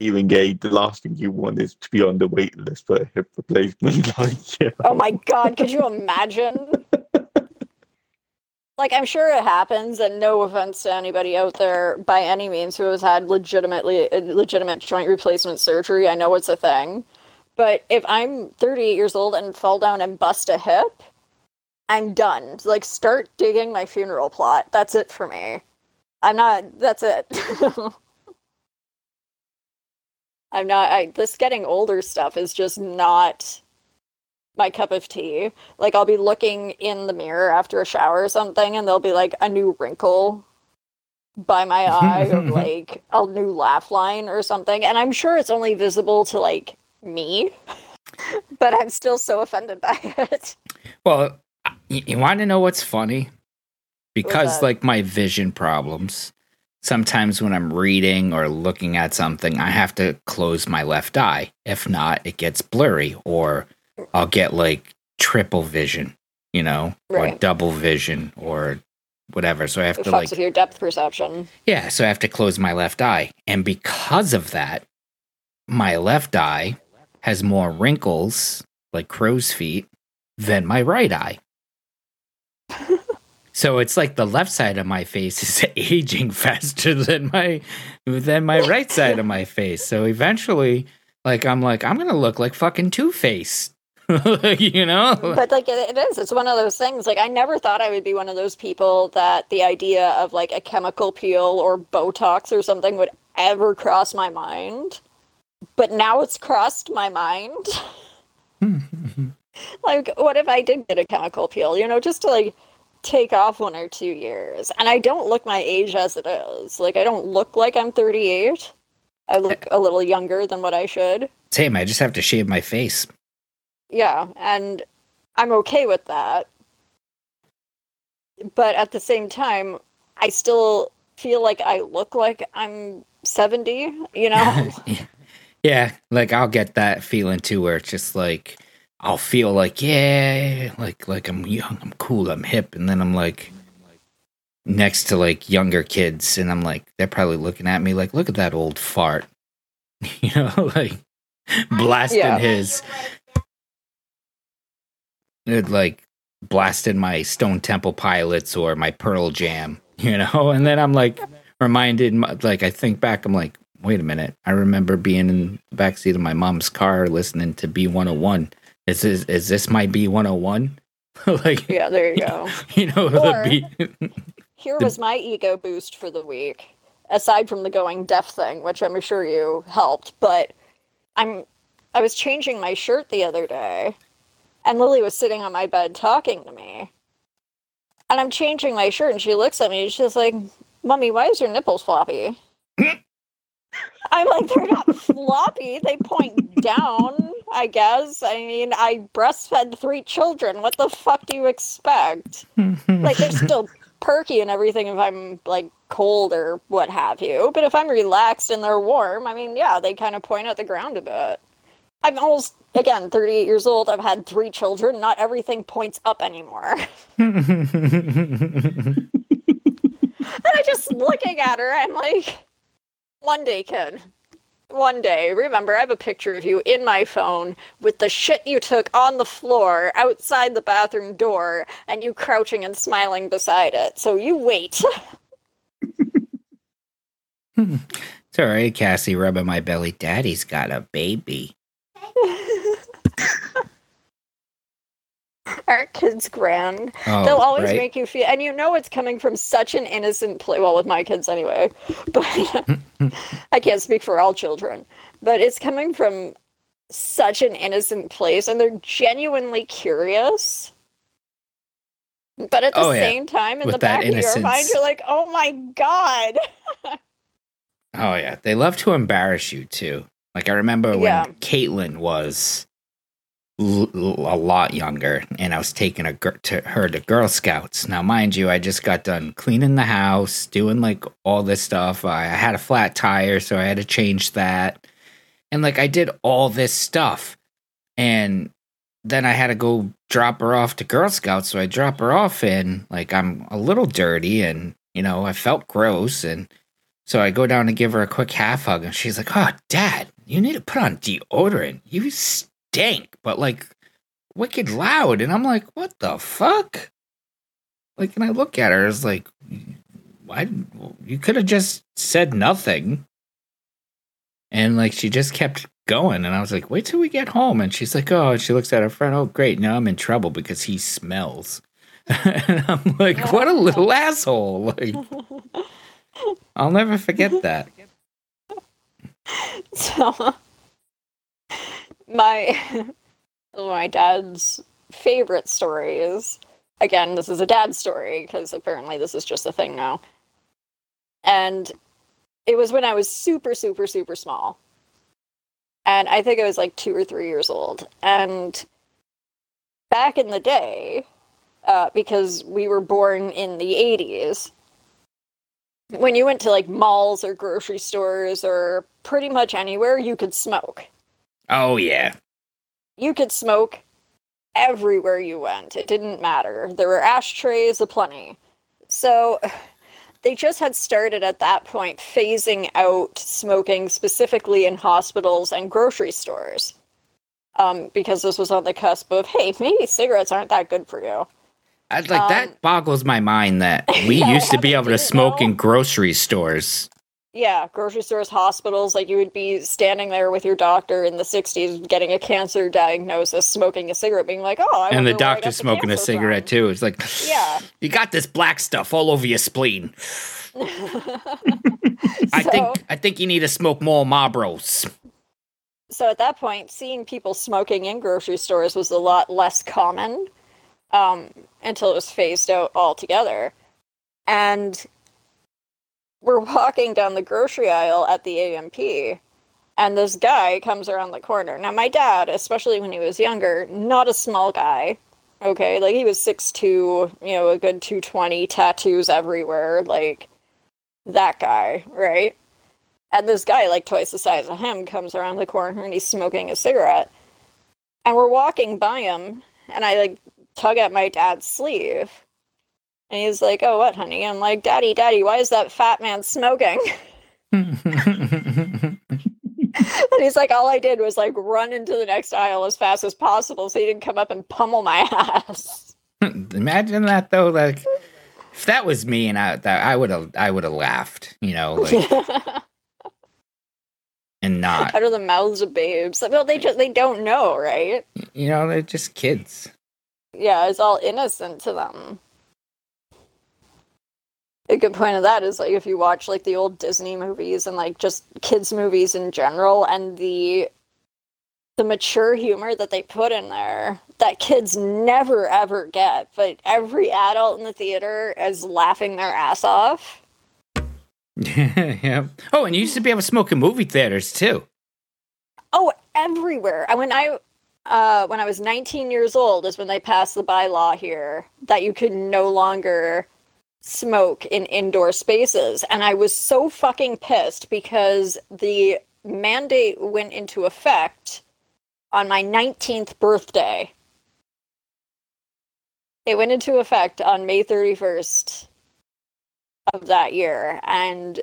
Even gay, the last thing you want is to be on the wait list for a hip replacement. like, yeah. Oh my god, could you imagine? like I'm sure it happens, and no offense to anybody out there by any means who has had legitimately uh, legitimate joint replacement surgery. I know it's a thing. But if I'm 38 years old and fall down and bust a hip, I'm done. Like start digging my funeral plot. That's it for me. I'm not that's it. I'm not I this getting older stuff is just not my cup of tea. Like I'll be looking in the mirror after a shower or something and there'll be like a new wrinkle by my eye or like a new laugh line or something. And I'm sure it's only visible to like me. but I'm still so offended by it. Well, you, you want to know what's funny? because like my vision problems. Sometimes when I'm reading or looking at something, I have to close my left eye. If not, it gets blurry or I'll get like triple vision, you know, or double vision or whatever. So I have It to like with your depth perception. Yeah, so I have to close my left eye. And because of that, my left eye has more wrinkles, like crow's feet, than my right eye. so it's like the left side of my face is aging faster than my than my right side of my face. So eventually, like I'm like, I'm gonna look like fucking Two Face. you know? But like it, it is, it's one of those things. Like I never thought I would be one of those people that the idea of like a chemical peel or Botox or something would ever cross my mind. But now it's crossed my mind. like, what if I did get a chemical peel? You know, just to like take off one or two years. And I don't look my age as it is. Like I don't look like I'm 38. I uh, look a little younger than what I should. Same, I just have to shave my face. Yeah, and I'm okay with that. But at the same time, I still feel like I look like I'm 70, you know? yeah, like I'll get that feeling too, where it's just like I'll feel like yeah, like like I'm young, I'm cool, I'm hip, and then I'm like next to like younger kids, and I'm like they're probably looking at me like, look at that old fart, you know, like blasting Yeah. his, it like blasting my Stone Temple Pilots or my Pearl Jam, you know, and then I'm like reminded, like I think back, I'm like, wait a minute, I remember being in the backseat of my mom's car listening to B101. Is this is this my B101? like, yeah, there you go. you know, Or- the B. Here was my ego boost for the week, aside from the going deaf thing, which I'm sure you helped, but I'm I was changing my shirt the other day, and Lily was sitting on my bed talking to me. And I'm changing my shirt, and she looks at me, and she's like, Mommy, why is your nipples floppy? I'm like, they're not floppy. They point down, I guess. I mean, I breastfed three children. What the fuck do you expect? like they're still perky and everything if I'm like cold or what have you. But if I'm relaxed and they're warm, I mean, yeah, they kind of point at the ground a bit. I'm almost again 38 years old. I've had three children. Not everything points up anymore. and I just looking at her, I'm like, one day, kid. One day, remember, I have a picture of you in my phone with the shit you took on the floor outside the bathroom door and you crouching and smiling beside it. So you wait. it's all right, Cassie, rubbing my belly. Daddy's got a baby. Our kids grand. Oh, They'll always right? make you feel, and you know it's coming from such an innocent place. Well, with my kids anyway, but I can't speak for all children. But it's coming from such an innocent place, and they're genuinely curious. But at the Oh, yeah. same time, in With the back of your mind, you're like, "Oh my god!" Oh yeah, they love to embarrass you too. Like I remember when Yeah. Caitlin was l- a lot younger, and I was taking a to her to Girl Scouts. Now, mind you, I just got done cleaning the house, doing like all this stuff. I, I had a flat tire, so I had to change that, and like I did all this stuff, and then I had to go drop her off to Girl Scouts. So I drop her off, and like I'm a little dirty, and you know I felt gross, and so I go down to give her a quick half hug, and she's like, "Oh, Dad, you need to put on deodorant. You stink." But like, wicked loud, and I'm like, "What the fuck?" Like, and I look at her, it's like, "Why? You could have just said nothing." And like, she just kept going, and I was like, "Wait till we get home." And she's like, "Oh," and she looks at her friend. Oh, great! Now I'm in trouble because he smells. and I'm like, "What a little asshole!" Like. I'll never forget that. So my my dad's favorite stories. Again, this is a dad story because apparently this is just a thing now. And it was when I was super, super, super small. And I think I was like two or three years old. And back in the day, uh, because we were born in the 80s. When you went to like malls or grocery stores or pretty much anywhere, you could smoke. Oh yeah. You could smoke everywhere you went. It didn't matter. There were ashtrays aplenty. So they just had started at that point phasing out smoking specifically in hospitals and grocery stores. Um, because this was on the cusp of, hey, maybe cigarettes aren't that good for you. I'd like Um, that boggles my mind that we Yeah, used to be able to smoke know. in grocery stores. Yeah, grocery stores, hospitals, like you would be standing there with your doctor in the 60s getting a cancer diagnosis, smoking a cigarette, being like, oh, I and the wonder where I doctor the smoking a cigarette from." too. It's like, Yeah. you got this black stuff all over your spleen. I So- think I think you need to smoke more Marlboros. so at that point, seeing people smoking in grocery stores was a lot less common um, until it was phased out altogether. And we're walking down the grocery aisle at the A&P, and this guy comes around the corner. Now, my dad, especially when he was younger, not a small guy. Okay, like he was 6'2, you know, a good 220, tattoos everywhere, like that guy, right? And this guy, like twice the size of him, comes around the corner and he's smoking a cigarette. And we're walking by him, and I like tug at my dad's sleeve. And he's like, Oh, what, honey? I'm like, Daddy, Daddy, why is that fat man smoking? and he's like, All I did was like run into the next aisle as fast as possible so he didn't come up and pummel my ass. Imagine that though. Like, if that was me and I, that I would have, I would have laughed. You know, like, and not. Out of the mouths of babes. Well, they just they don't know, right? You know, they're just kids. yeah, it's all innocent to them. A good point of that is like if you watch like the old Disney movies and like just kids movies in general and the the mature humor that they put in there that kids never ever get, but every adult in the theater is laughing their ass off. yeah. Oh, and you used to be able to smoke in movie theaters too. Oh, everywhere. I when I uh when I was 19 years old is when they passed the bylaw here that you could no longer smoke in indoor spaces and I was so fucking pissed because the mandate went into effect on my 19th birthday. It went into effect on May 31st of that year and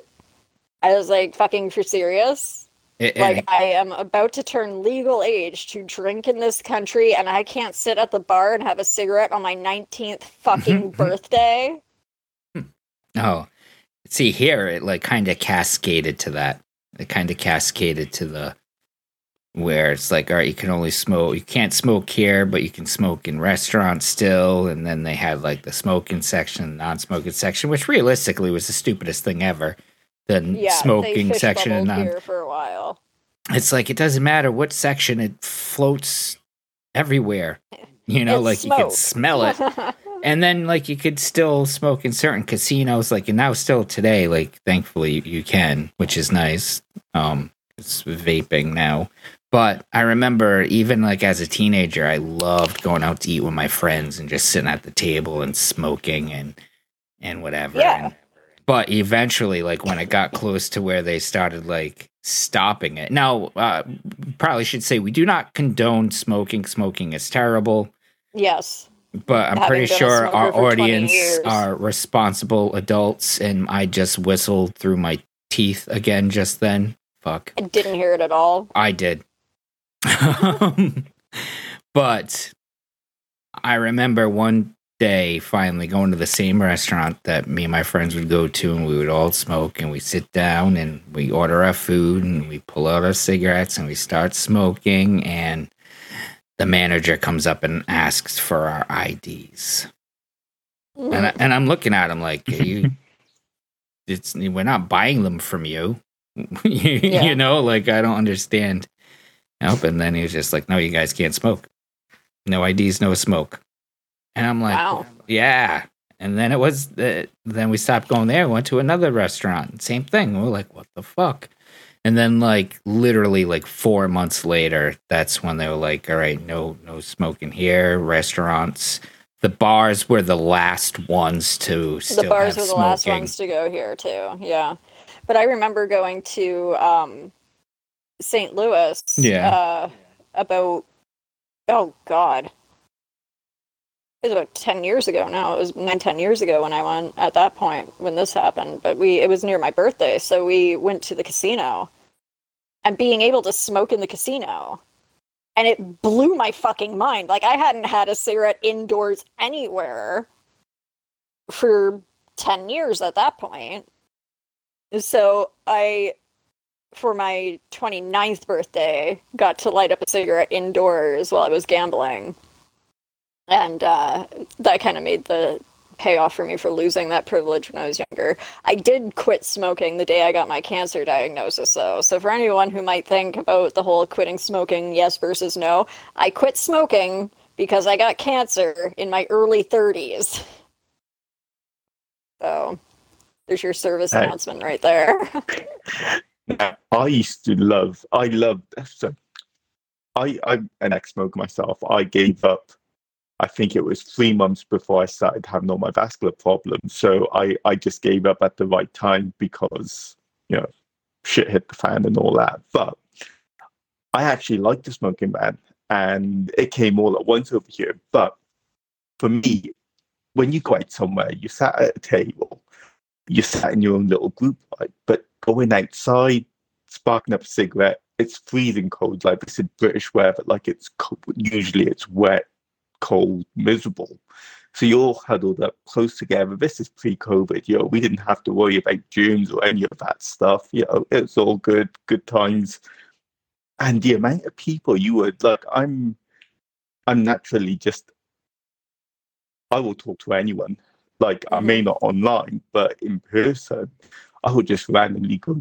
I was like fucking for serious? It- like and- I am about to turn legal age to drink in this country and I can't sit at the bar and have a cigarette on my 19th fucking birthday. Oh, see here, it like kind of cascaded to that. It kind of cascaded to the where it's like, all right, you can only smoke. You can't smoke here, but you can smoke in restaurants still. And then they had like the smoking section, non-smoking section, which realistically was the stupidest thing ever. The Yeah, smoking section and non. here for a while. It's like it doesn't matter what section it floats everywhere. You know, It's like you can smell it. and then like you could still smoke in certain casinos like and now still today like thankfully you, can which is nice. Um it's vaping now. But i remember even like as a teenager i loved going out to eat with my friends and just sitting at the table and smoking and and whatever. Yeah. And- but eventually like when it got close to where they started like stopping it. Now uh probably should say we do not condone smoking. Smoking is terrible. Yes. But I'm Having pretty sure our audience are responsible adults, and I just whistled through my teeth again just then. Fuck, I didn't hear it at all. I did. But I remember one day finally going to the same restaurant that me and my friends would go to, and we would all smoke, and we sit down and we order our food, and we pull out our cigarettes, and we start smoking, and the manager comes up and asks for our IDs. Mm. And, I, and I'm looking at him like, "Are you, it's we're not buying them from you. you, Yeah. you know, like I don't understand. Nope. And then he was just like, no, you guys can't smoke. No IDs, no smoke. And I'm like, Wow. yeah. And then it was, the, then we stopped going there, went to another restaurant. Same thing. We're like, what the fuck? And then like literally like four months later, that's when they were like, all right, no, no smoking here. Restaurants, the bars were the last ones to still the bars were the last ones to go here too. Yeah, but I remember going to um, St. Louis. Yeah. Uh, about oh god, it was about ten years ago now. It was nine, ten years ago when I went at that point when this happened. But we it was near my birthday, so we went to the casino, and being able to smoke in the casino. And it blew my fucking mind. Like I hadn't had a cigarette indoors anywhere for 10 years at that point. So I, for my 29th birthday, got to light up a cigarette indoors while I was gambling. And uh, that kind of made the payoff for me for losing that privilege when I was younger. I did quit smoking the day I got my cancer diagnosis, though. So for anyone who might think about the whole quitting smoking, yes versus no, I quit smoking because I got cancer in my early 30s. So there's your service announcement right there. I used to love. I loved. So, I I'm an ex-smoker myself. I gave up. I think it was three months before I started having all my vascular problems. So I I just gave up at the right time because you know shit hit the fan and all that. But I actually liked the smoking ban, and it came all at once over here. But for me, when you go out somewhere, you sat at a table, you sat in your own little group, right? But going outside, sparking up a cigarette, it's freezing cold. Like this is British weather, but like it's cold. usually it's wet, cold, miserable. So you're all huddled up close together. This is pre-COVID. You know, we didn't have to worry about germs or any of that stuff. You know, it's all good, good times. And the amount of people you would like, I'm, I'm naturally just, I will talk to anyone. Like I may not online, but in person, I would just randomly go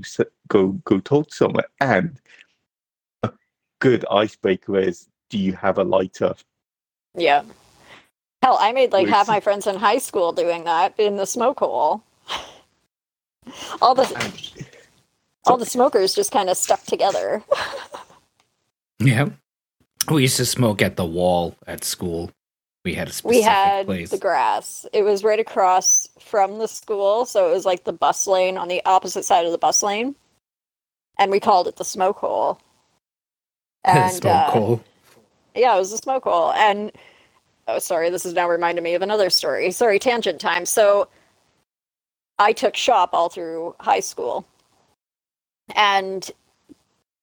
go go talk to someone. And a good icebreaker is, do you have a lighter? Yeah. Hell, I made like Wait, half my friends in high school doing that in the smoke hole. all the all the smokers just kind of stuck together. Yeah. We used to smoke at the wall at school. We had a specific we had place. the grass. It was right across from the school, so it was like the bus lane on the opposite side of the bus lane, and we called it the smoke hole. And smoke uh, hole. Yeah, it was a smoke hole. And oh, sorry, this is now reminding me of another story. Sorry, tangent time. So I took shop all through high school, and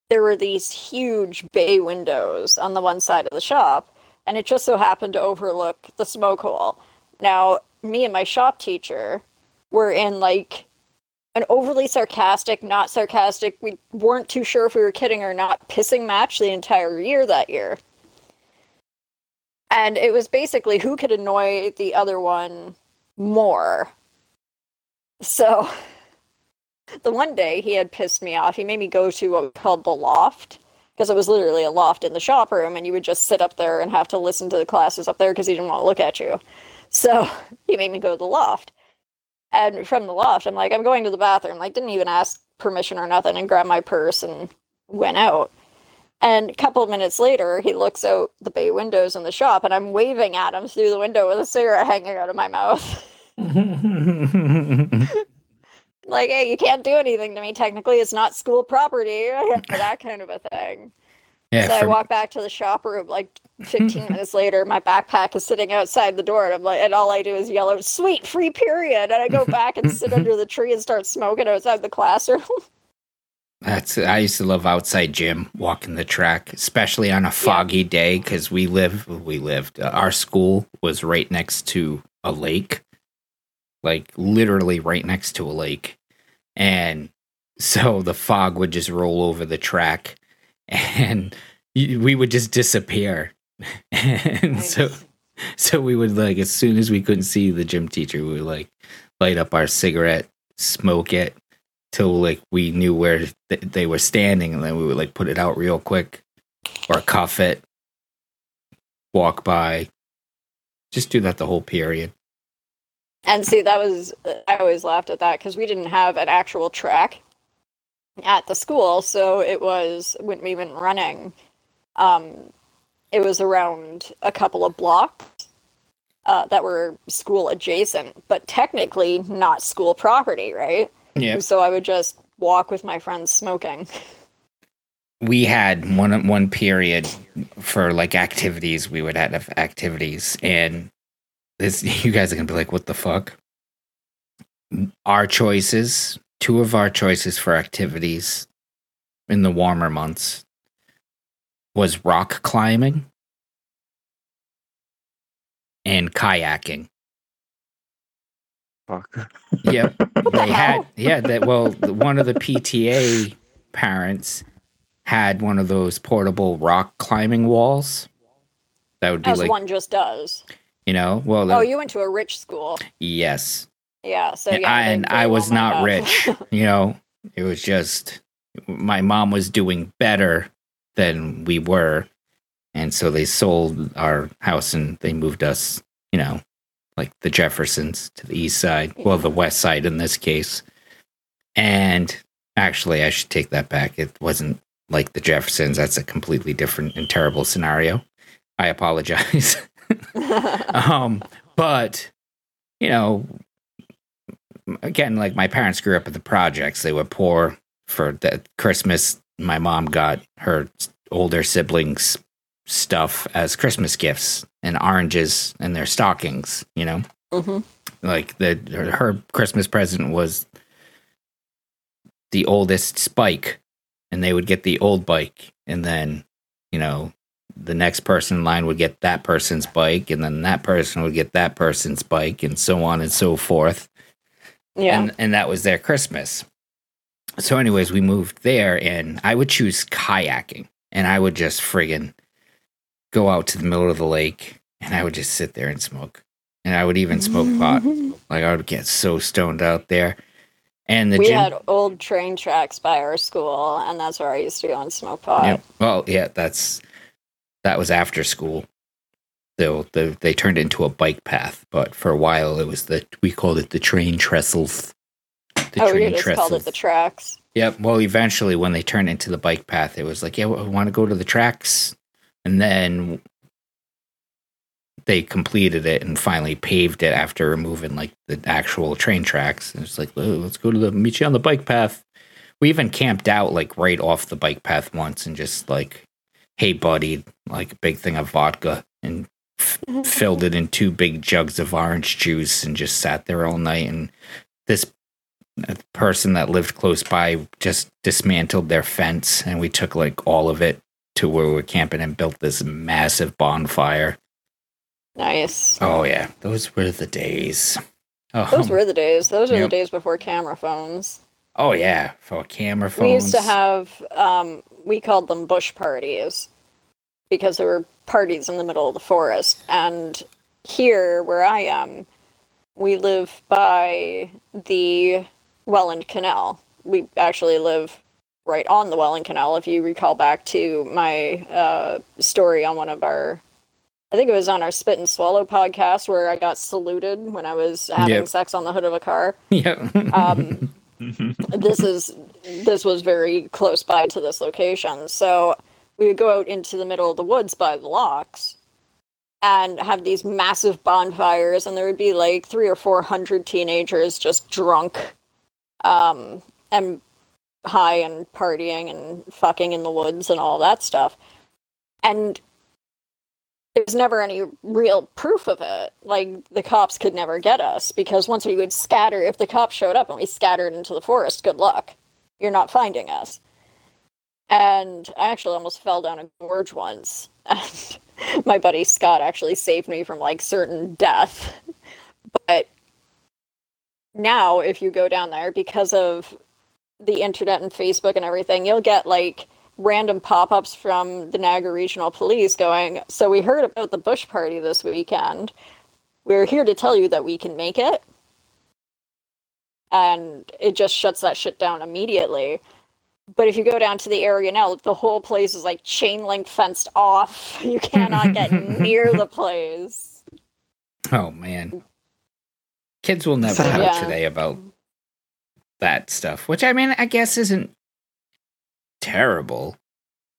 there were these huge bay windows on the one side of the shop, and it just so happened to overlook the smoke hole. Now, me and my shop teacher were in like an overly sarcastic, not sarcastic, we weren't too sure if we were kidding or not, pissing match the entire year that year. And it was basically who could annoy the other one more. So the one day he had pissed me off. He made me go to what we called the loft because it was literally a loft in the shop room, and you would just sit up there and have to listen to the classes up there because he didn't want to look at you. So he made me go to the loft. And from the loft, I'm like, I'm going to the bathroom. Like, didn't even ask permission or nothing, and grabbed my purse and went out. And a couple of minutes later, he looks out the bay windows in the shop, and I'm waving at him through the window with a cigarette hanging out of my mouth. like, hey, you can't do anything to me. Technically, it's not school property. that kind of a thing. yeah, so I walk back to the shop room like 15 minutes later. My backpack is sitting outside the door, and I'm like, and all I do is yell out, "Sweet free period!" And I go back and sit under the tree and start smoking outside the classroom. That's I used to love outside gym, walking the track, especially on a foggy day because we live we lived uh, our school was right next to a lake, like literally right next to a lake, and so the fog would just roll over the track, and we would just disappear, and so so we would like as soon as we couldn't see the gym teacher, we would like light up our cigarette, smoke it till like we knew where th- they were standing, and then we would like put it out real quick or cuff it, walk by, just do that the whole period. And see, that was I always laughed at that because we didn't have an actual track at the school, so it was when we went running. Um, it was around a couple of blocks, uh, that were school adjacent, but technically not school property, right? Yeah. So I would just walk with my friends smoking. we had one one period for like activities we would have activities and this you guys are gonna be like what the fuck our choices two of our choices for activities in the warmer months was rock climbing and kayaking Fuck. yep the they had yeah that well one of the pta parents had one of those portable rock climbing walls that would be As like one just does. you know well Oh, you went to a rich school. yes Yeah, so and yeah. I, and I was not have. rich you know it was just my mom was doing better than we were and so they sold our house and they moved us you know like the jeffersons to the east side well the west side in this case. And actually i should take that back. It wasn't like the jeffersons. That's a completely different and terrible scenario. I apologize. Um but you know again like my parents grew up at the projects. They were poor for the christmas. My mom got her older siblings stuff as christmas gifts and oranges in their stockings you know? Hmm like the her, her christmas present was the oldest bike and they would get the old bike and then you know the next person in line would get that person's bike and then that person would get that person's bike and so on and so forth. Yeah. and and that was their christmas. So anyways we moved there and i would choose kayaking and i would just friggin go out to the middle of the lake and i would just sit there and smoke and i would even smoke pot like i would get so stoned out there and the we gym had old train tracks by our school, and that's where I used to go and smoke pot. Yeah. Well, yeah, that's that was after school. Though the, they turned it into a bike path, but for a while it was the we called it the train trestles. The oh, we just called it the tracks. Yep. Well, eventually, when they turned into the bike path, it was like, yeah, we want to go to the tracks, and then they completed it and finally paved it after removing like the actual train tracks. And it's like, oh, let's go to the meet you on the bike path. We even camped out like right off the bike path once and just like, hey, buddy, like a big thing of vodka and f- mm-hmm. filled it in two big jugs of orange juice and just sat there all night. And this uh, person that lived close by just dismantled their fence and we took like all of it to where we were camping and built this massive bonfire. Nice. Oh yeah, those were the days. Oh, Those were the days. Those were Yep. the days before camera phones. oh yeah, for camera phones. We used to have, um, we called them bush parties because there were parties in the middle of the forest. And here, where I am, we live by the Welland Canal. We actually live right on the Welland Canal. If you recall back to my uh, story on one of our, I think it was on our Spit and Swallow podcast where I got saluted when I was having Yep. sex on the hood of a car yeah. um, this is this was very close by to this location so we would go out into the middle of the woods by the locks and have these massive bonfires and there would be like three or four hundred teenagers just drunk um, and high and partying and fucking in the woods and all that stuff and there's never any real proof of it. Like the cops could never get us because once we would scatter, if the cops showed up and we scattered into the forest, good luck. You're not finding us. And I actually almost fell down a gorge once. And my buddy Scott actually saved me from like certain death. But now, if you go down there, because of the internet and Facebook and everything, you'll get like random pop-ups from the Niagara Regional Police going, "So we heard about the Bush party this weekend. We're here to tell you that we can make it." And it just shuts that shit down immediately. But if you go down to the area now, the whole place is like chain link fenced off. You cannot get near the place. oh man, kids will never Sad. know Yeah. today about that stuff. Which I mean, I guess isn't terrible.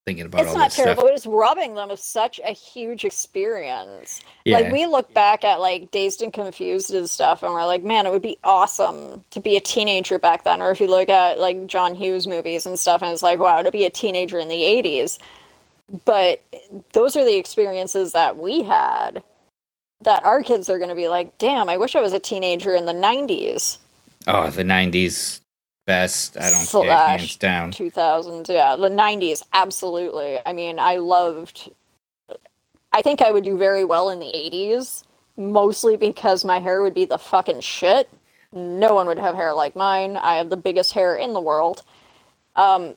thinking about it's all not terrible. stuff. It is robbing them of such a huge experience. Yeah. Like we look back at like Dazed and Confused and stuff, and we're like, man, it would be awesome to be a teenager back then. Or if you look at like John Hughes movies and stuff, and it's like, wow, to be a teenager in the '80s. But those are the experiences that we had. That our kids are going to be like, damn, I wish I was a teenager in the '90s. Oh, the '90s best. I don't care, Slash hands down. 2000s yeah the 90s absolutely i mean i loved i think i would do very well in the 80s mostly because my hair would be the fucking shit no one would have hair like mine i have the biggest hair in the world um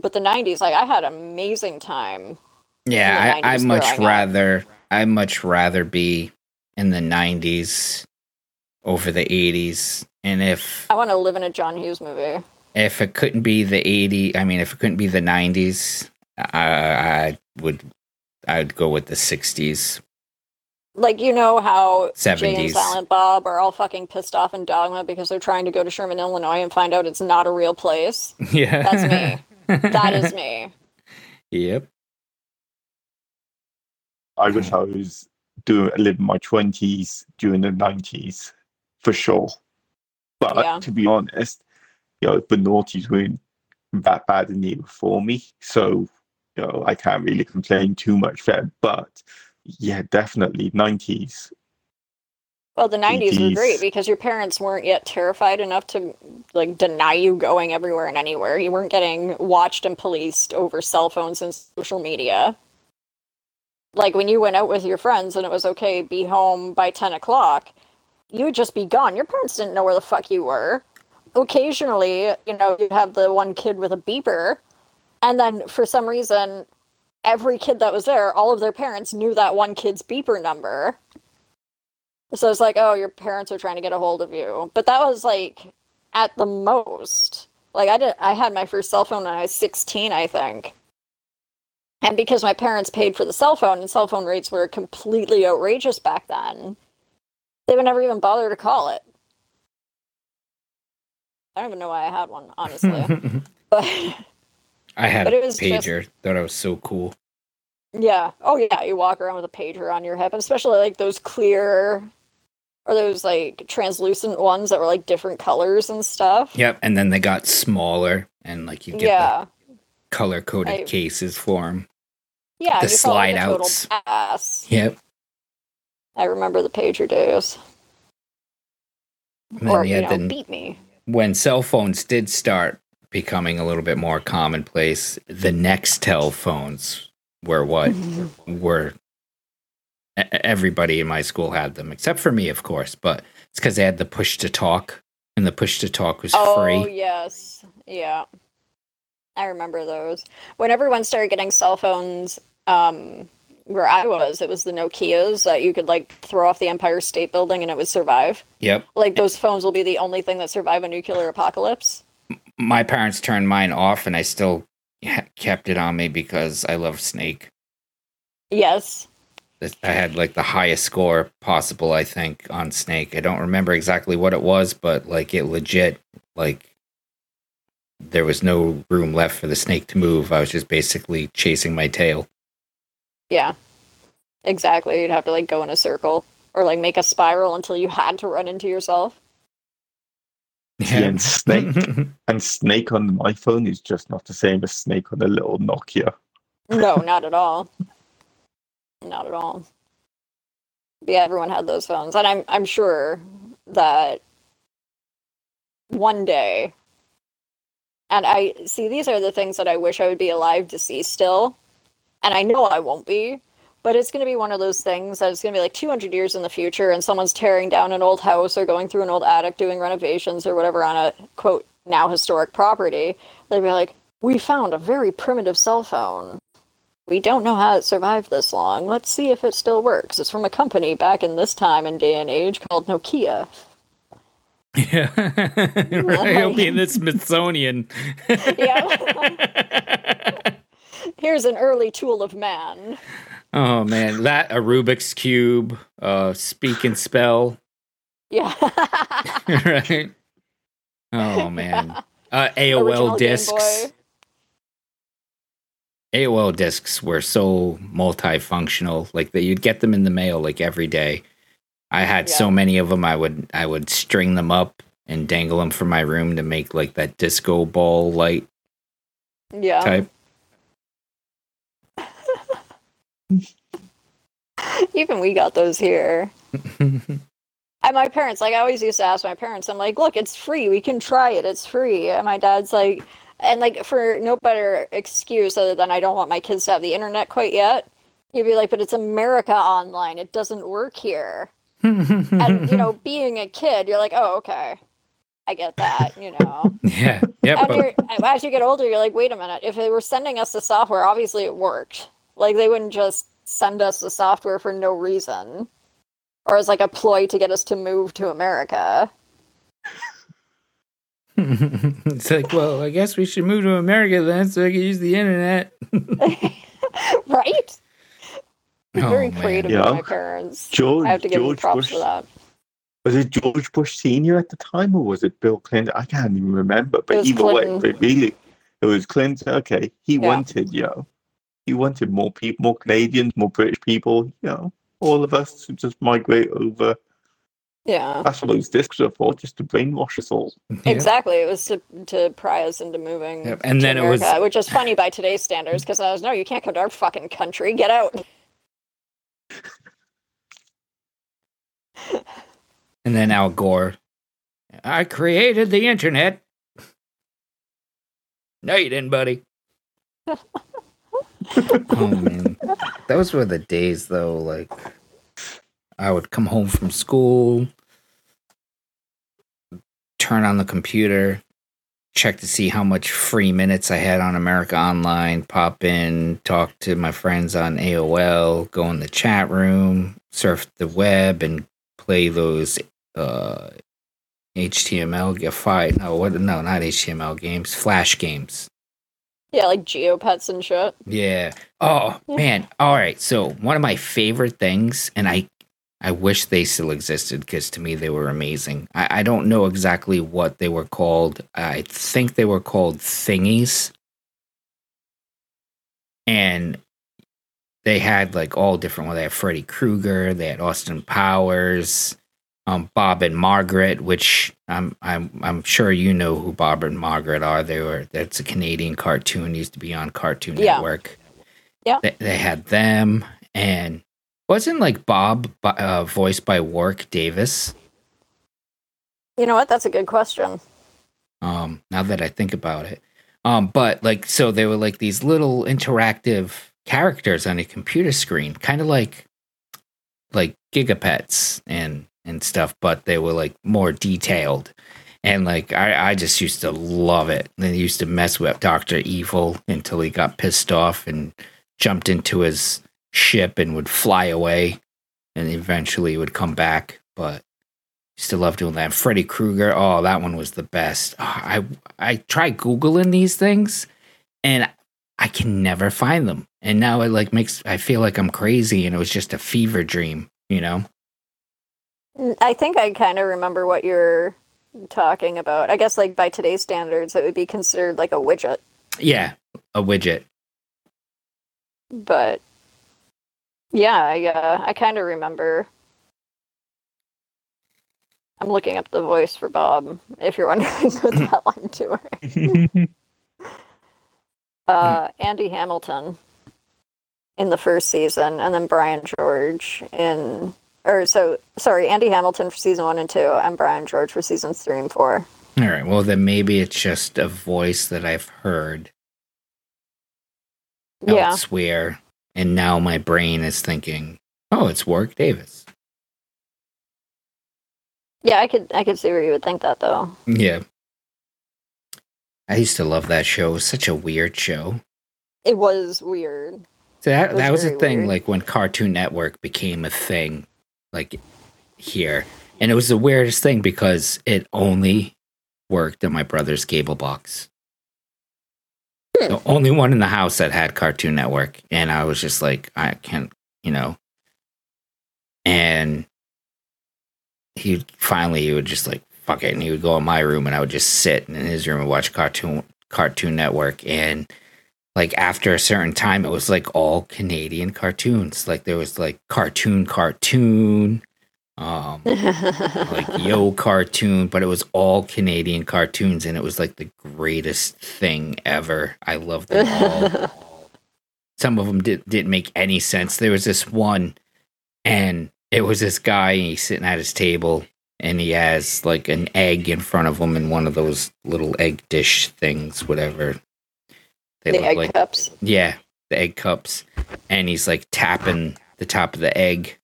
but the 90s like i had an amazing time Yeah, I, I much up. rather I much rather be in the '90s over the '80s, and if i want to live in a john hughes movie if it couldn't be the '80s, I mean, if it couldn't be the '90s, I, I would I'd go with the '60s. like you know how Jay and Silent Bob are all fucking pissed off in Dogma because they're trying to go to Shermer, Illinois, and find out it's not a real place. Yeah, That's me. That is me. Yep. I wish I was doing live in my twenties during the nineties for sure. But Yeah. to be honest, you know, the noughties weren't that bad in the before me, so you know I can't really complain too much there. But yeah, definitely nineties. Well, the '90s were great because your parents weren't yet terrified enough to like deny you going everywhere and anywhere. You weren't getting watched and policed over cell phones and social media. Like when you went out with your friends and it was okay, be home by ten o'clock, you would just be gone. Your parents didn't know where the fuck you were. Occasionally, you know, you'd have the one kid with a beeper, and then for some reason, every kid that was there, all of their parents knew that one kid's beeper number. So it's like, oh, your parents are trying to get a hold of you. But that was like at the most. Like I did I had my first cell phone when I was 16, I think. And because my parents paid for the cell phone and cell phone rates were completely outrageous back then, they would never even bother to call it. I don't even know why I had one, honestly. but I had But a it was just- pager. Thought I was so cool. Yeah. Oh yeah, you walk around with a pager on your hip, and especially like those clear or those like translucent ones that were like different colors and stuff. Yep. And then they got smaller, and like you get Yeah. color coded cases for them. Yeah, the you felt like slide outs. Yep. I remember the pager days. And or you know, the beat me. when cell phones did start becoming a little bit more commonplace, the Nextel phones were what were e- everybody in my school had them, except for me, of course. But it's because they had the push to talk, and the push to talk was Oh free. Oh, yes, yeah. I remember those. When everyone started getting cell phones, um, where I was, it was the Nokia's that you could like throw off the Empire State Building and it would survive. Yep. Like those phones will be the only thing that survive a nuclear apocalypse. My parents turned mine off, and I still kept it on me because I love Snake. Yes. I had like the highest score possible, I think, on Snake. I don't remember exactly what it was, but like it legit, like there was no room left for the snake to move. I was just basically chasing my tail. Yeah. Exactly. You'd have to like go in a circle or like make a spiral until you had to run into yourself. Yeah, and Snake and Snake on my phone is just not the same as Snake on a little Nokia. No, not at all. Not at all. But yeah, everyone had those phones, and I'm I'm sure that one day, and I see these are the things that I wish I would be alive to see still, and I know I won't be. But it's going to be one of those things that it's going to be like 200 years in the future, and someone's tearing down an old house or going through an old attic, doing renovations or whatever on a quote now historic property. They'd be like, "We found a very primitive cell phone." we don't know how it survived this long. Let's see if it still works. It's from a company back in this time and day and age called Nokia. Yeah. right. He'll be in the Smithsonian. Yeah. Here's an early tool of man. oh man, that a Rubik's cube, uh speak and spell, Yeah. right? Oh man. Uh AOL Game discs. AOL discs were so multifunctional. Like that, you'd get them in the mail like every day. I had so many of them. I would I would string them up and dangle them from my room to make like that disco ball light Yeah. type. Even we got those here. And my parents, like, I always used to ask my parents, I'm like, look, it's free. We can try it. It's free. And my dad's like, and like, for no better excuse other than I don't want my kids to have the internet quite yet, you'd be like, but it's America online. It doesn't work here. And, you know, being a kid, you're like, oh, okay. I get that, you know. yeah, but- you're, as you get older, you're like, wait a minute. If they were sending us the software, obviously it worked. Like, they wouldn't just send us the software for no reason or as like a ploy to get us to move to America. it's like, well, I guess we should move to America then, so I can use the internet. right? Oh, Very man. creative Yeah. my parents. George I have to give them props Bush for that. was it George Bush Senior at the time, or was it Bill Clinton? I can't even remember. But was either Clinton. way, but really, it was Clinton. Okay, he Yeah. wanted, you know, he wanted more people, more Canadians, more British people. You know, all of us to just migrate over. Yeah, That's what those discs are for, just to brainwash us all. Exactly. It was to, to pry us into moving. Yep, and to then it was- which is funny by today's standards because I was no, you can't come to our fucking country. Get out. And then Al Gore, I created the internet. No, you didn't, buddy. oh man, those were the days, though. Like, I would come home from school, turn on the computer, check to see how much free minutes I had on America Online, pop in, talk to my friends on AOL, go in the chat room, surf the web, and play those uh HTML fight no what no not HTML games flash games Yeah, like geopets and shit. yeah oh Yeah. man all right so one of my favorite things and I I wish they still existed because to me they were amazing I, I don't know exactly what they were called I think they were called thingies and they had like all different ones. They had Freddy Krueger, they had Austin Powers, um, Bob and Margaret, which I'm I'm I'm sure you know who Bob and Margaret are. They were that's a Canadian cartoon used to be on Cartoon Yeah. Network. Yeah. they, they had them, and wasn't like Bob uh, voiced by Warwick Davis. You know what? That's a good question. Um, now that I think about it, um, but like so they were like these little interactive characters on a computer screen, kind of like like gigapets and and stuff, but they were like more detailed. And like I, I just used to love it. They used to mess with Doctor Evil until he got pissed off and jumped into his ship and would fly away, and eventually he would come back. But to love doing that. Freddy Krueger, oh, that one was the best. Oh, I I try googling these things, and I can never find them. And now it like makes I feel like I'm crazy, and it was just a fever dream, you know. I think I kind of remember what you're talking about. I guess like by today's standards, it would be considered like a widget, Yeah, a widget. but yeah, I uh, I kind of remember. I'm looking up the voice for Bob. If you're wondering what that line to her. uh, Andy Hamilton in the first season, and then Brian George in, or so sorry, Andy Hamilton for season one and two, and Brian George for seasons three and four. All right. Well, then maybe it's just a voice that I've heard Yeah, elsewhere, and now my brain is thinking, "Oh, it's Warwick Davis." yeah, I could I could see where you would think that though. Yeah. I used to love that show. It was such a weird show. It was weird. So that was that was very thing, weird. like when Cartoon Network became a thing, like here, and it was the weirdest thing because it only worked on my brother's cable box. Hmm. The only one in the house that had Cartoon Network, and I was just like, I can't, you know. And he finally he would just like fuck it, and he would go in my room, and I would just sit in his room and watch Cartoon Cartoon Network, and like after a certain time, it was like all Canadian cartoons. Like there was like cartoon, cartoon, um, like Yo cartoon, but it was all Canadian cartoons, and it was like the greatest thing ever. I loved them all. Some of them did, didn't make any sense. There was this one, and it was this guy, and he's sitting at his table, and he has like an egg in front of him in one of those little egg dish things, whatever. They the egg like cups. yeah, the egg cups, and he's like tapping the top of the egg,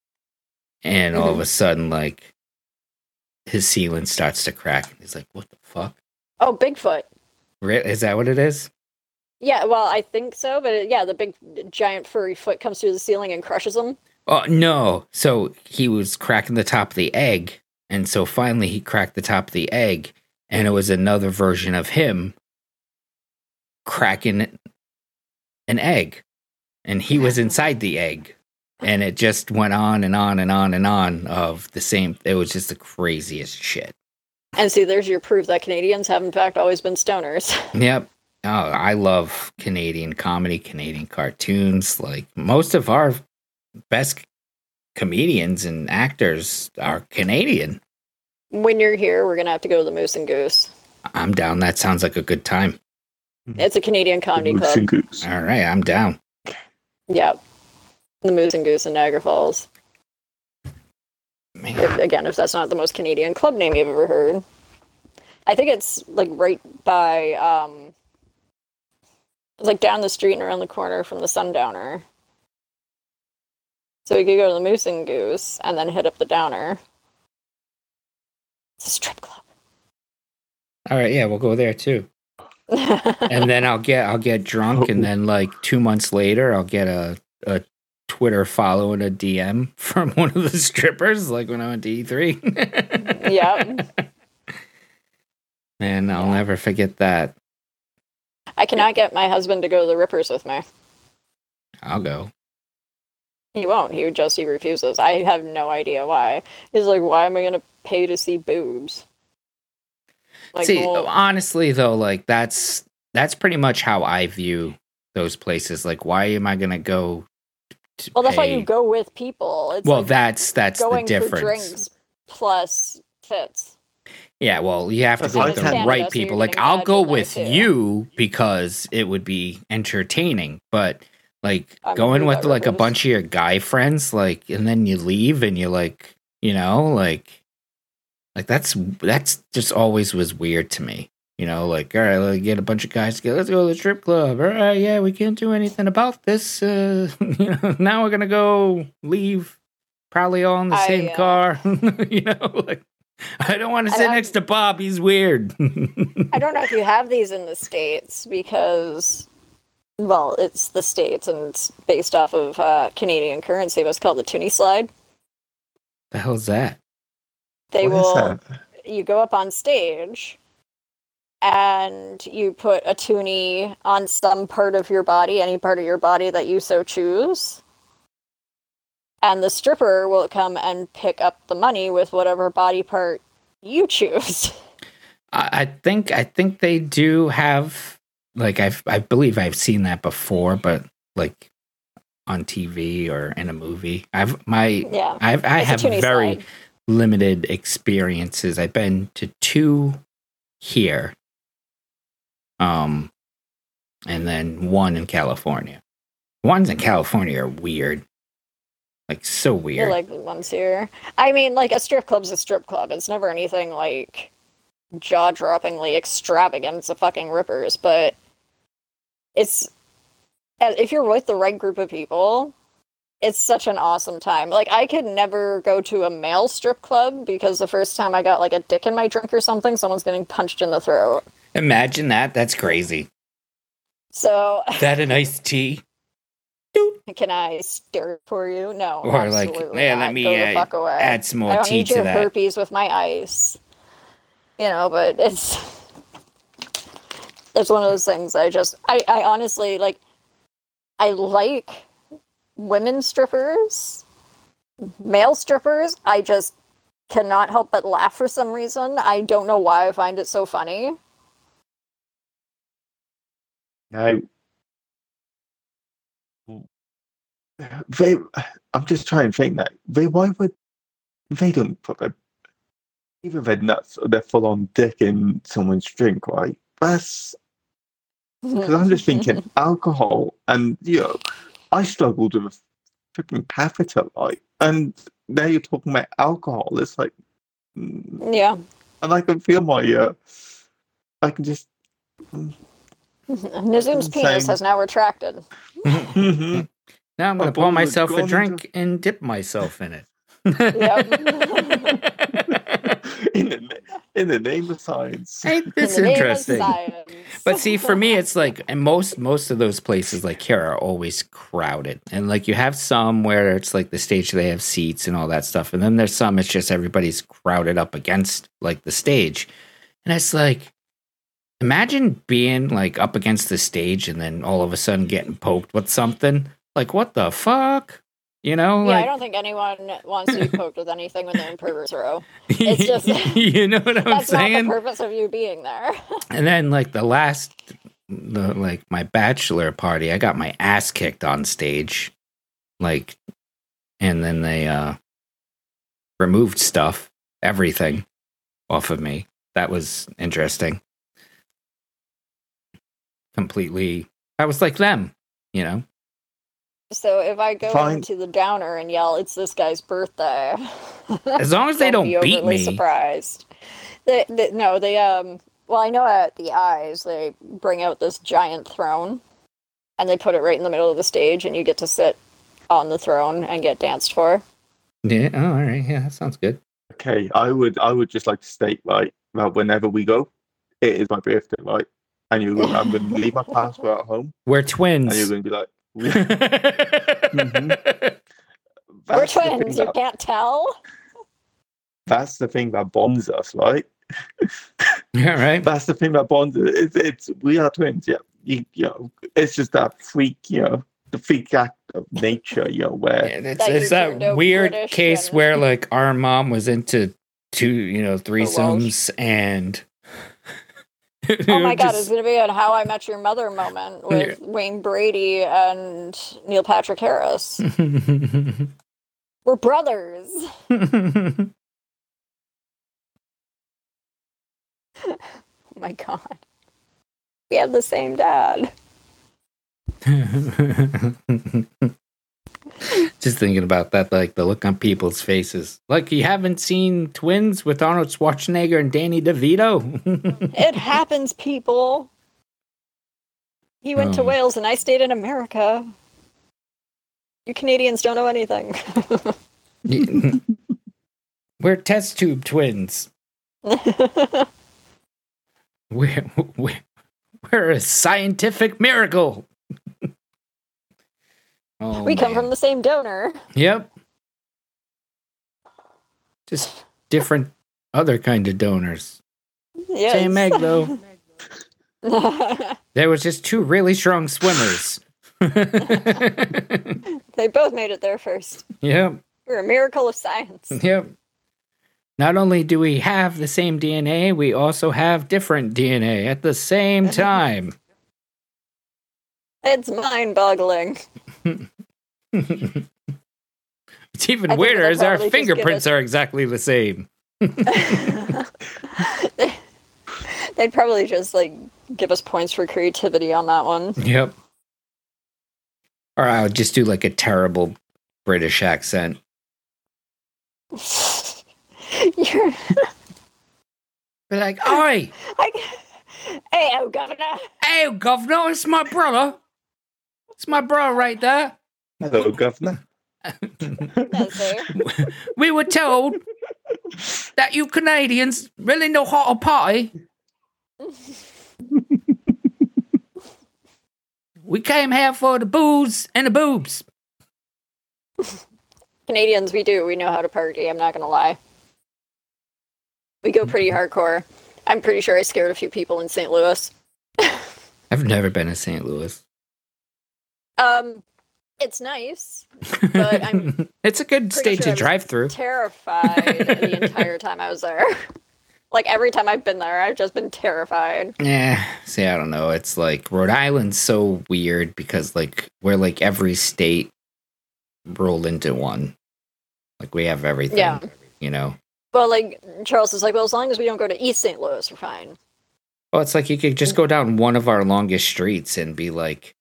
and all of mm-hmm. a sudden, like his ceiling starts to crack. And he's like, "What the fuck? Oh, Bigfoot. Re- Is that what it is?" Yeah, well, I think so, but it, yeah, the big giant furry foot comes through the ceiling and crushes him. Oh no! So he was cracking the top of the egg, and so finally he cracked the top of the egg, and it was another version of him cracking an egg, and he was inside the egg, and it just went on and on and on and on of the same. It was just the craziest shit. And see, there's your proof that Canadians have, in fact, always been stoners. Yep. Oh, I love Canadian comedy, Canadian cartoons. Like most of our best comedians and actors are Canadian. when you're here, we're gonna have to go to the Moose and Goose. I'm down. That sounds like a good time. It's a Canadian comedy club. and Goose. All right, I'm down. Yeah, the Moose and Goose in Niagara Falls. If, again, if that's not the most Canadian club name you've ever heard, I think it's like right by, um, it's like down the street and around the corner from the Sundowner. So we could go to the Moose and Goose and then hit up the Downer. It's a strip club. All right, yeah, we'll go there too. And then I'll get I'll get drunk, and then like two months later, I'll get a a Twitter follow and a DM from one of the strippers, like when I went to E3. yeah. And I'll Yeah. never forget that. I cannot get my husband to go to the Rippers with me. I'll go. He won't. He just he refuses. I have no idea why. He's like, why am I gonna pay to see boobs? Like, See, well, honestly though, like that's that's pretty much how I view those places. Like, why am I gonna go? To well, that's why you go with people. It's Well, like that's that's the going for difference. drinks plus fits. Yeah, well, you have to That's go with the Canada, right so people. you're Like, I'll go with too. you because it would be entertaining. But like I'm going with like a bunch of your guy friends, like, and then you leave and you're like, you know, like, like that's that's just always was weird to me. You know, like, all right, let's get a bunch of guys together. Let's go to the strip club. All right, yeah, we can't do anything about this. Uh, you know, now we're gonna go leave, probably all in the I, same uh, car. you know, like I don't want to sit next to Bob. He's weird. I don't know if you have these in the states because, well, it's the states and it's based off of uh, Canadian currency. But it's called the toonie slide. the hell's that? They What is will. you go up on stage and you put a toonie on some part of your body, any part of your body that you so choose. And the stripper will come and pick up the money with whatever body part you choose. I, I think I think they do have like I've I believe I've seen that before, but like on TV or in a movie. I've my Yeah. I've I It's have very slide. Limited experiences. I've been to two here. Um and then one in California. Ones in California are weird. Like so They're weird. like the ones here. I mean, like a strip club's a strip club. It's never anything like jaw droppingly extravagant. It's a fucking rippers, but it's uh, if you're with the right group of people, it's such an awesome time. Like I could never go to a male strip club because the first time I got like a dick in my drink or something, someone's getting punched in the throat. Imagine that. That's crazy. So That an iced tea? can I stir it for you? No. Or like, yeah, let me, uh, fuck away. Add some more I don't tea need to your that. herpes with my ice. You know, but it's it's one of those things I just I, I honestly like I like women strippers. Male strippers, I just cannot help but laugh for some reason. I don't know why I find it so funny. I they. I'm just trying to think that they. Why would they don't put their either their nuts or their full on dick in someone's drink, right? That's because I'm just thinking alcohol, and you know, I struggled with a freaking catheter, like, and now you're talking about alcohol. It's like, mm, yeah. and I can feel my, uh, I can just. Nazum's penis has now retracted. Now I'm gonna Oh, pour myself a gone drink and dip myself in it. In, the, in the name of science. Ain't this In the name of interesting? science. But see, for me, it's like, and most most of those places like here are always crowded, and like you have some where it's like the stage they have seats and all that stuff, and then there's some it's just everybody's crowded up against like the stage, and it's like, imagine being like up against the stage and then all of a sudden getting poked with something. Like what the fuck? You know, yeah, I don't think anyone wants to be poked with anything when they're in pervert's row. It's just- you know what I'm That's not saying? the purpose of you being there. And then like the last the like my bachelor party, I got my ass kicked on stage. Like and then they uh removed stuff, everything off of me. That was interesting. Completely I was like them, you know. So if I go Fine. into the downer and yell, "It's this guy's birthday," As long as they don't be beat me. Surprised. They, they, no, they um. Well, I know at the eyes they bring out this giant throne, and they put it right in the middle of the stage, and you get to sit on the throne and get danced for. Yeah, oh, all right. Yeah, that sounds good. Okay, I would I would just like to state right that whenever we go, it is my birthday, right? And you're going, I'm going to leave my passport at home, We're twins. and you're going to be like, Mm-hmm. We're That's the twins. You that- can't tell. That's the thing that bonds us, right? All right. That's the thing that bonds us. It's, it's we are twins, yeah. You, you know, it's just that freak, you know, the freak act of nature, you know, where And it's, That it's that turned weird British case and- where like our mom was into two, you know, Welsh. threesomes and Oh my god, it's gonna be a How I Met Your Mother moment with Wayne Brady and Neil Patrick Harris. We're brothers. Oh my god. We have the same dad. Just thinking about that, like the look on people's faces. Like you haven't seen twins with Arnold Schwarzenegger and Danny DeVito. It happens, people. He went to Um. Wales and I stayed in America. You Canadians don't know anything. We're test tube twins. We're, we're, we're a scientific miracle. Oh, we come man. from the same donor. Yep. Just different other kind of donors. Yes. Same egg though. There was just two really strong swimmers. they both made it there first. yep. We're a miracle of science. Yep. Not only do we have the same DNA, we also have different DNA at the same time. It's mind boggling. it's even I weirder as our probably just give fingerprints us- are exactly the same. They'd probably just like give us points for creativity on that one. Yep. Or I would just do like a terrible British accent. You're Be like, Oi, like, hey, oh, governor. hey, governor, it's my brother. It's my bro right there. hello, governor. We were told that you Canadians really know how to party. we came here for the booze and the boobs. Canadians, we do. We know how to party. I'm not gonna lie. We go pretty hardcore. I'm pretty sure I scared a few people in St. Louis. I've never been to St. Louis. Um, it's nice. But I'm it's a good state sure to drive through. terrified the entire time I was there. Like every time I've been there, I've just been terrified. Yeah, see, I don't know. It's like Rhode Island's so weird because like we're like every state rolled into one. Like we have everything. Yeah. You know. Well, like Charles is like, well, as long as we don't go to East St. Louis, we're fine. Well, it's like you could just go down one of our longest streets and be like,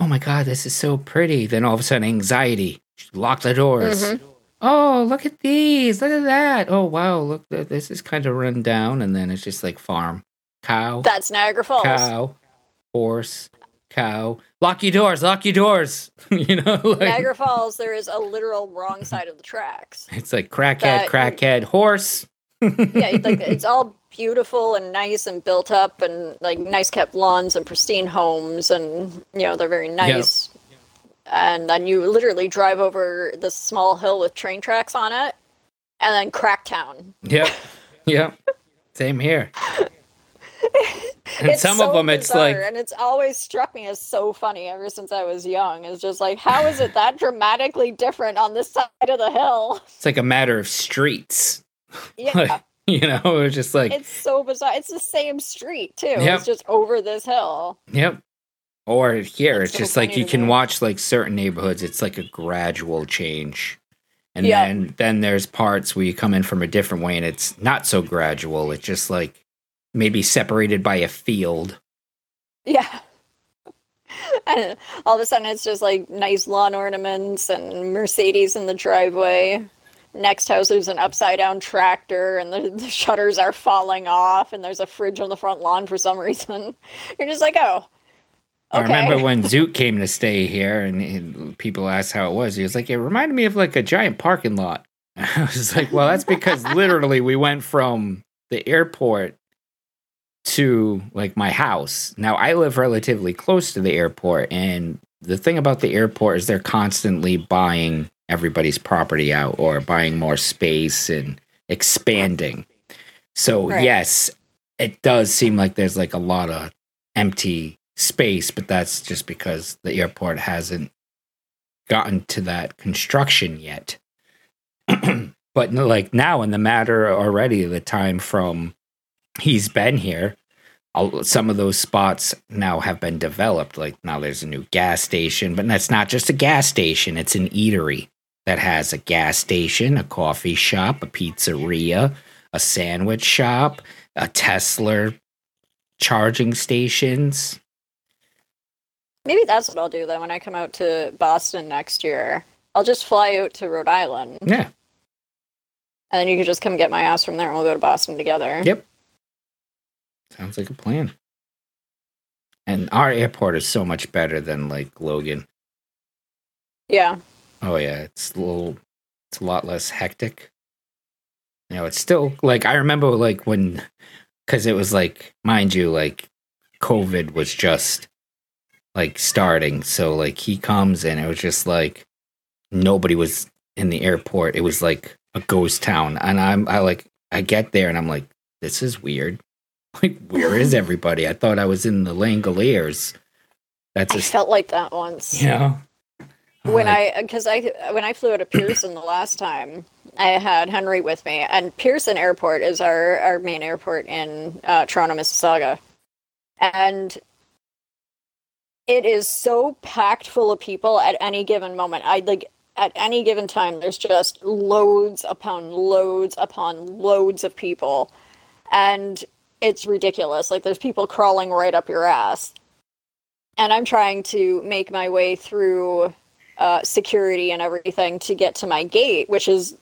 "Oh my god, this is so pretty." Then all of a sudden, anxiety. Lock the doors. Mhm. Oh, look at these! Look at that! Oh wow, look, this is kind of run down, and then it's just like farm, cow, That's Niagara Falls. cow, horse, cow. Lock your doors! Lock your doors! you know, like Niagara Falls, there is a literal wrong side of the tracks. it's like crackhead, crackhead, horse. Yeah, it's like it's all beautiful and nice and built up and like nice kept lawns and pristine homes and you know they're very nice. And then you literally drive over this small hill with train tracks on it, and then Cracktown. Yep. Yep. Same here. And It's some so of them, it's bizarre, like, and it's always struck me as so funny ever since I was young. It's just like, how is it that dramatically different on this side of the hill? it's like a matter of streets. Yeah, You know, it's just like, it's so bizarre. It's the same street too. Yep. It's just over this hill. yep. Or here, That's it's so just like you can me. watch like certain neighborhoods. It's like a gradual change, and Yeah. then then there's parts where you come in from a different way, and it's not so gradual. It's just like maybe separated by a field. Yeah. And all of a sudden, it's just like nice lawn ornaments and Mercedes in the driveway. Next house, there's an upside down tractor, and the, the shutters are falling off, and there's a fridge on the front lawn for some reason. You're just like, oh. I remember when Zoot came to stay here, and, and people asked how it was. He was like, "It reminded me of like a giant parking lot." I was like, "Well, that's because literally we went from the airport to like my house. Now I live relatively close to the airport, and the thing about the airport is they're constantly buying everybody's property out or buying more space and expanding. So Right. yes, it does seem like there's like a lot of empty space, but that's just because the airport hasn't gotten to that construction yet. but like now, in the matter already the time from he's been here, some of those spots now have been developed. Like now there's a new gas station, but that's not just a gas station, it's an eatery that has a gas station, a coffee shop, a pizzeria, a sandwich shop, a Tesla charging stations. Maybe that's what I'll do then when I come out to Boston next year. I'll just fly out to Rhode Island, Yeah. and then you can just come get my ass from there, and we'll go to Boston together. Yep. Sounds like a plan. And our airport is so much better than like Logan. Yeah. Oh yeah, it's a little it's a lot less hectic. You know, it's still like I remember like when cuz it was like mind you like COVID was just like starting. So like he comes and it was just like nobody was in the airport. It was like a ghost town. And I'm I like I get there and I'm like this is weird. Like where is everybody? I thought I was in the Langoliers. That's I a felt like that once. you know. When Like, I because I when I flew out of Pearson the last time, I had Henry with me, and Pearson Airport is our our main airport in uh, Toronto, Mississauga, and it is so packed full of people at any given moment. I like at any given time. There's just loads upon loads upon loads of people, and it's ridiculous. Like there's people crawling right up your ass. And I'm trying to make my way through uh, security and everything to get to my gate, which is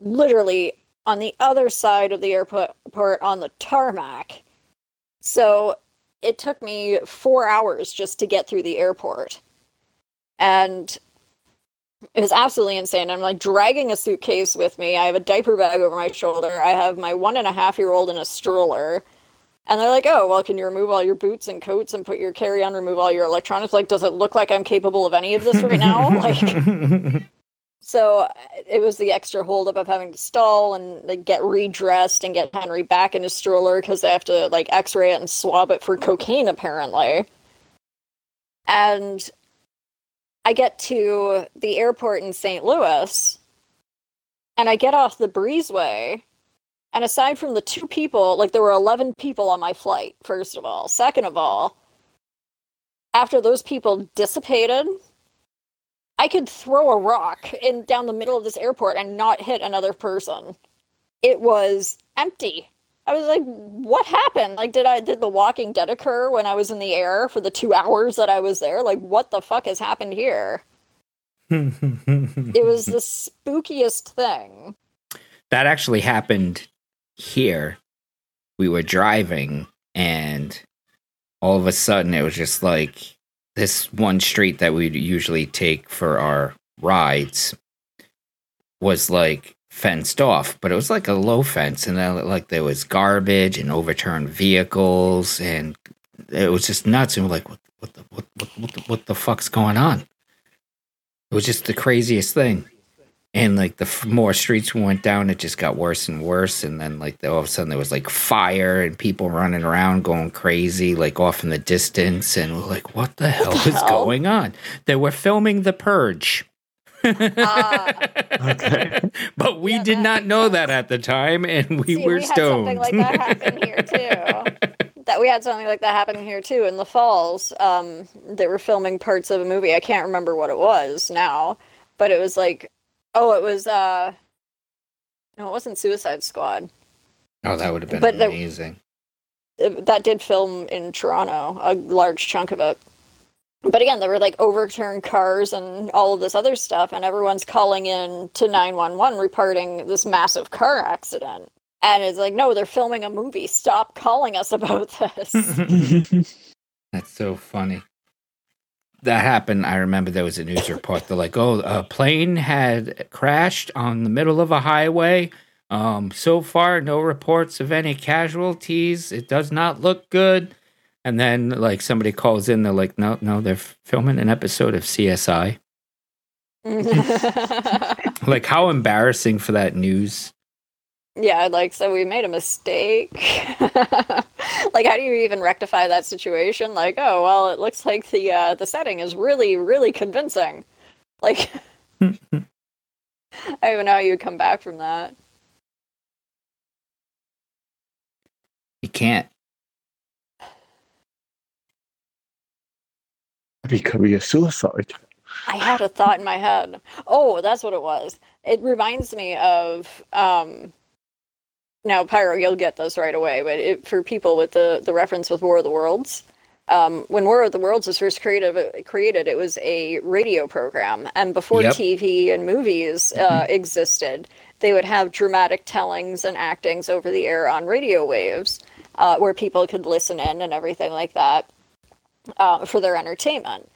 literally on the other side of the airport port on the tarmac. So it took me four hours just to get through the airport. And it was absolutely insane. I'm like dragging a suitcase with me. I have a diaper bag over my shoulder. I have my one and a half year old in a stroller. And they're like, oh, well, can you remove all your boots and coats and put your carry on, remove all your electronics? Like, does it look like I'm capable of any of this right now? like, so it was the extra holdup of having to stall and like, get redressed and get Henry back in his stroller because they have to like x-ray it and swab it for cocaine apparently. And I get to the airport in St. Louis and I get off the breezeway and aside from the two people, like there were 11 people on my flight, first of all. Second of all, after those people dissipated, I could throw a rock in down the middle of this airport and not hit another person. It was empty. I was like, what happened? Like, did I did the Walking Dead occur when I was in the air for the two hours that I was there? Like, what the fuck has happened here? It was the spookiest thing. that actually happened here. We were driving, and all of a sudden, it was just like this one street that we'd usually take for our rides was like fenced off, but it was like a low fence, and then like there was garbage and overturned vehicles, and it was just nuts. And we're like, what, what the what, what, what, the, what the fuck's going on? It was just the craziest thing and like the f- more streets we went down it just got worse and worse and then like all of a sudden there was like fire and people running around going crazy like off in the distance and we're like what the hell the is hell? going on they were filming the purge Ah. Okay. but we Yeah, did that not know sense. that at the time and we See, were we had stoned something like that happen here too. That we had something like that happen here too in the falls. Um, they were filming parts of a movie. I can't remember what it was now, but it was like, oh, it was. uh No, it wasn't Suicide Squad. oh that would have been But the- amazing It- that did film in Toronto, a large chunk of it. But again, there were like overturned cars and all of this other stuff, and everyone's calling in to 911 reporting this massive car accident. And it's like, no, they're filming a movie. Stop calling us about this. That's so funny. That happened. I remember there was a news report. They're like, "Oh, a plane had crashed on the middle of a highway. Um, so far, no reports of any casualties. It does not look good." And then, like, somebody calls in. They're like, "No, no, they're filming an episode of CSI." Like, how embarrassing for that news. Yeah, like, so we made a mistake. like, how do you even rectify that situation? Like, oh, well, it looks like the uh, the setting is really, really convincing. Like, I don't even know how you would come back from that. You can't. It could be a suicide. I had a thought in my head. Oh, that's what it was. It reminds me of um now Pyro, you'll get this right away, but it, for people with the the reference with War of the Worlds, um, when War of the Worlds was first created, created, it was a radio program, and before Yep. TV and movies uh, existed, they would have dramatic tellings and actings over the air on radio waves, uh, where people could listen in and everything like that uh, for their entertainment.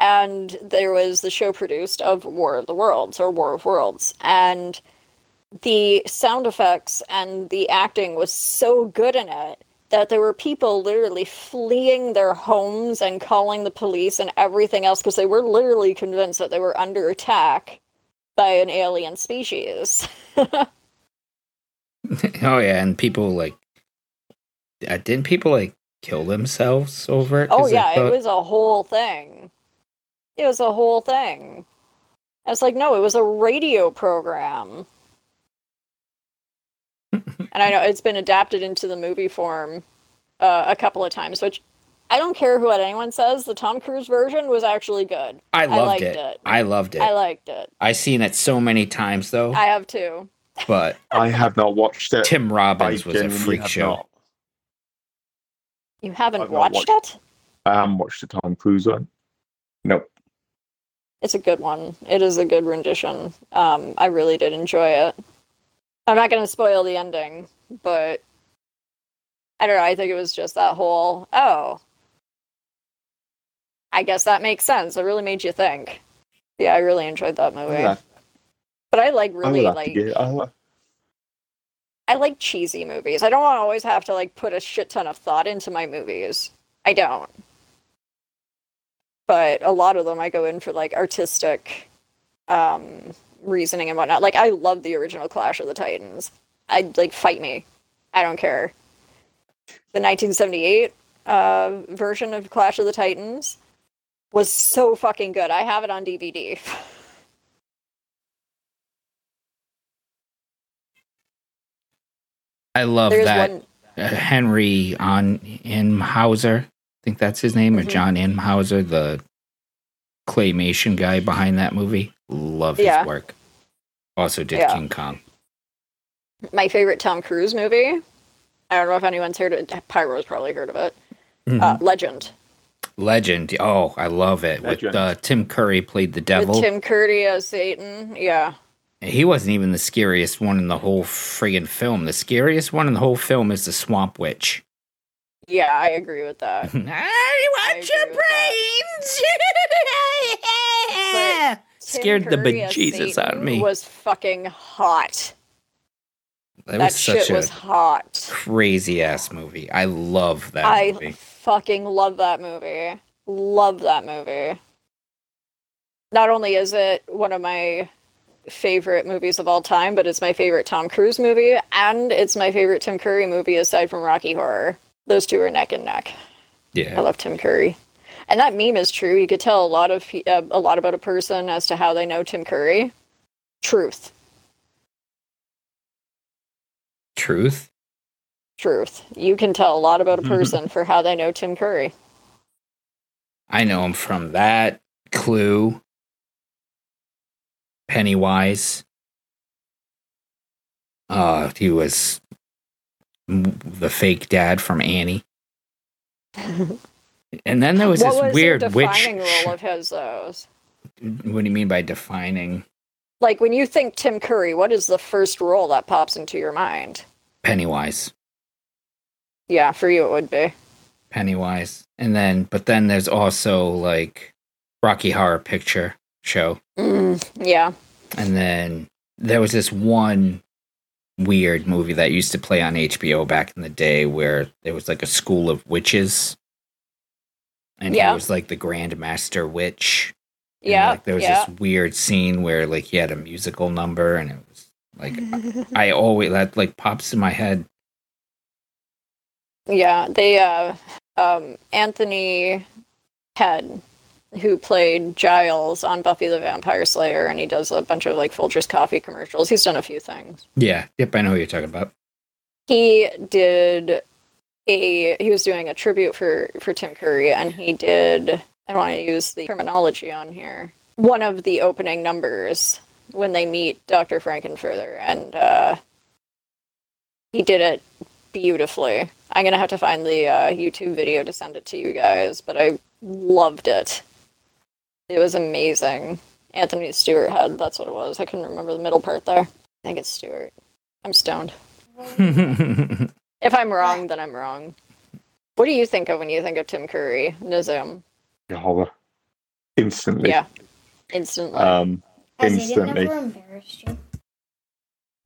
And there was the show produced of War of the Worlds or War of Worlds, and the sound effects and the acting was so good in it that there were people literally fleeing their homes and calling the police and everything else because they were literally convinced that they were under attack by an alien species. oh yeah, and people like, uh, didn't people like kill themselves over it? Oh yeah, thought- it was a whole thing. It was a whole thing. I was like, no, it was a radio program. And I know it's been adapted into the movie form uh, a couple of times, which I don't care who what anyone says. The Tom Cruise version was actually good. I loved liked it. it. I loved it. I I liked it. I've seen it so many times though, I have too. but I have not watched it. Tim I Robbins was a freak show. not. You haven't I've not watched watched- it? I haven't watched the Tom Cruise one. Nope. It's a good one. It is a good rendition. Um, I really did enjoy it. I'm not going to spoil the ending, but I don't know. I think it was just that whole, oh, I guess that makes sense. It really made you think. Yeah, I really enjoyed that movie. have, But I like really have like. I like cheesy movies. I don't want to always have to like put a shit ton of thought into my movies. I don't. But a lot of them I go in for like artistic um reasoning and whatnot. Like I love the original Clash of the Titans. I'd like fight me. I don't care. The 1978 uh version of Clash of the Titans was so fucking good. I have it on DVD. I love There's that one uh, Henry on Imhauser. I think that's his name, or Mhm. John Imhauser, the claymation guy behind that movie. Love his work. Also did Yeah. King Kong. My favorite Tom Cruise movie. I don't know if anyone's heard of it. Pyro's probably heard of it. Mm-hmm. Uh, Legend. Legend. Oh, I love it. With uh, Tim Curry played the devil. With Tim Curry as Satan. Yeah. he wasn't even the scariest one in the whole friggin' film. The scariest one in the whole film is the Swamp Witch. Yeah, I agree with that. I want agree your with brains. Tim Scared the Curry as bejesus out of Satan me. Was fucking hot. That That, was shit such a was hot. crazy ass movie. I love that I movie. fucking love that movie. Love that movie. Not only is it one of my favorite movies of all time, but it's my favorite Tom Cruise movie, and it's my favorite Tim Curry movie aside from Rocky Horror. Those two are neck and neck. Yeah, I love Tim Curry, and that meme is true. You could tell a lot of uh, a lot about a person as to how they know Tim Curry. Truth, Truth. truth. You can tell a lot about a person for how they know Tim Curry. I know him from that. Clue. Pennywise. Uh, he was the fake dad from Annie. And then there was what this was weird the witch. defining role of his though? What do you mean by defining Like when you think Tim Curry, what is the first role that pops into your mind? Pennywise? Yeah, for you it would be. Pennywise. And then, but then there's also like Rocky Horror Picture Show. Mm, yeah. And then there was this one weird movie that used to play on HBO back in the day where there was like a school of witches. And Yeah. he was like the Grand Master Witch. And, Yeah. like, there was yeah. this weird scene where like he had a musical number and it was like I always that like pops in my head. yeah, they uh um Anthony Head who played Giles on Buffy the Vampire Slayer and he does a bunch of like Folgers coffee commercials. He's done a few things. Yeah. Yep, I know who you're talking about. he did a he was doing a tribute for for Tim Curry and he did I want to use the terminology on here. One of the opening numbers when they meet Dr. Frank-N-Furter and uh he did it beautifully. I'm to have to find the uh, YouTube video to send it to you guys, but I loved it. It was amazing. Anthony Stewart Head that's what it was. I couldn't remember the middle part there. I think it's Stewart. I'm stoned. If I'm wrong, then I'm wrong. What do you think of when you think of Tim Curry? Nizam. Horror. Instantly. Yeah. Instantly. Um, Has Aiden instantly. never embarrassed you?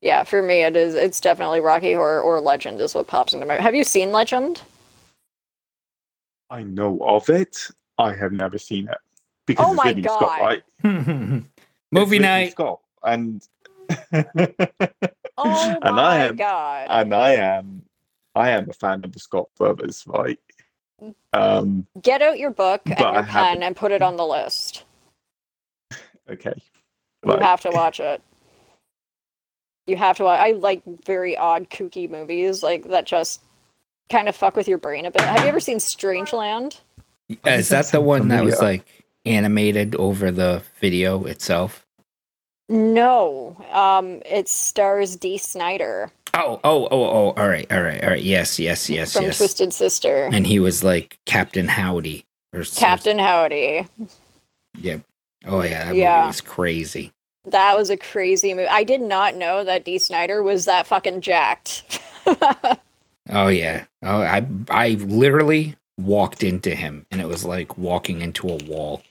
yeah, for me it is it's definitely Rocky Horror or Legend is what pops into my Have you seen Legend? I know of it. I have never seen it because Oh it's my Ridley Scott, right? Movie It's Ridley night. Scott, and Oh and my I am god. and I am I am a fan of the Scott brothers, right? Um, Get out your book and But I your haven't. pen and put it on the list. okay. You have to watch it. You have to watch I like very odd kooky movies like that just kind of fuck with your brain a bit. Have you ever seen Strangeland? Is that the one that was like animated over the video itself? No. Um it stars Dee Snider Oh, oh, oh, oh! All right, all right, all right. Yes, yes, yes, from yes. Twisted Sister. And he was like Captain Howdy or Captain Howdy. Yep. Oh yeah, that Yeah. movie was crazy. That was a crazy movie. I did not know that Dee Snider was that fucking jacked. Oh yeah. Oh, I I literally walked into him, and it was like walking into a wall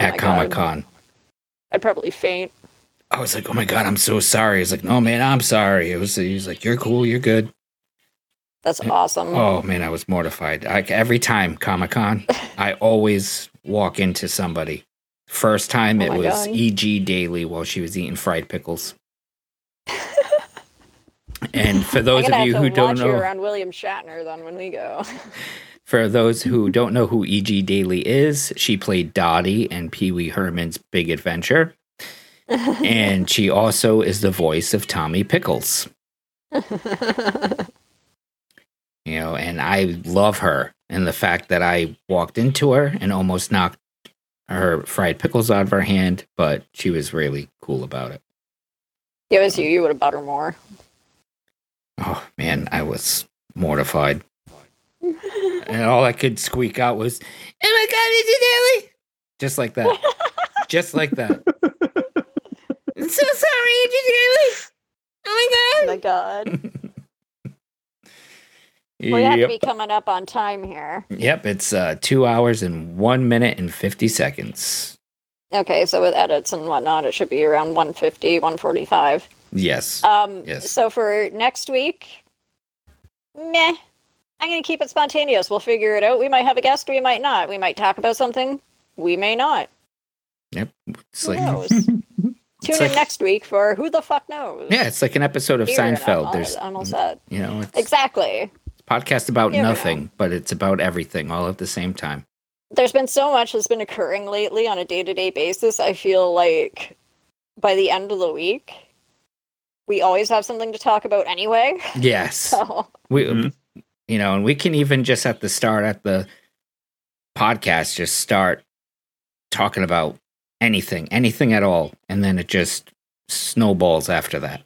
oh at my God. Comic Con. I'd probably faint. I was like, "Oh my god, I'm so sorry." He's like, "No, man, I'm sorry." It was. He was like, "You're cool. You're good." That's awesome. Oh man, I was mortified. I, every time Comic Con, I always walk into somebody. First time Oh it was God. E.G. Daily while she was eating fried pickles. and for those of you who don't know, around William Shatner then when we go. for those who don't know who E.G. Daily is, she played Dottie in Pee Wee Herman's Big Adventure, and she also is the voice of Tommy Pickles. you know, and I love her and the fact that I walked into her and almost knocked her fried pickles out of her hand, but she was really cool about it. Yeah, it was you, you would have bought her more. Oh man, I was mortified. and all I could squeak out was, "Oh my god, it's an Ellie!" Just like that. Just like that. I'm so sorry, Ellie. Oh my god. Oh my god. We have to be coming up on time here. Yep, it's uh, two hours and one minute and 50 seconds. Okay, so with edits and whatnot, it should be around 150, 145. Yes. Um, Yes. So for next week, meh. I'm going to keep it spontaneous. We'll figure it out. We might have a guest, we might not. We might talk about something, we may not. Yep. It's Who like, knows? Tune in next week for who the fuck knows. yeah, it's like an episode of Here, Seinfeld. all- There's, I'm all set. you know, it's Exactly. a podcast about Here nothing, but it's about everything all at the same time. There's been so much that's been occurring lately on a day to day basis. I feel like by the end of the week, we always have something to talk about anyway. Yes. So, We, Mhm. you know, and we can even just at the start at the podcast just start talking about anything, anything at all, and then it just snowballs after that.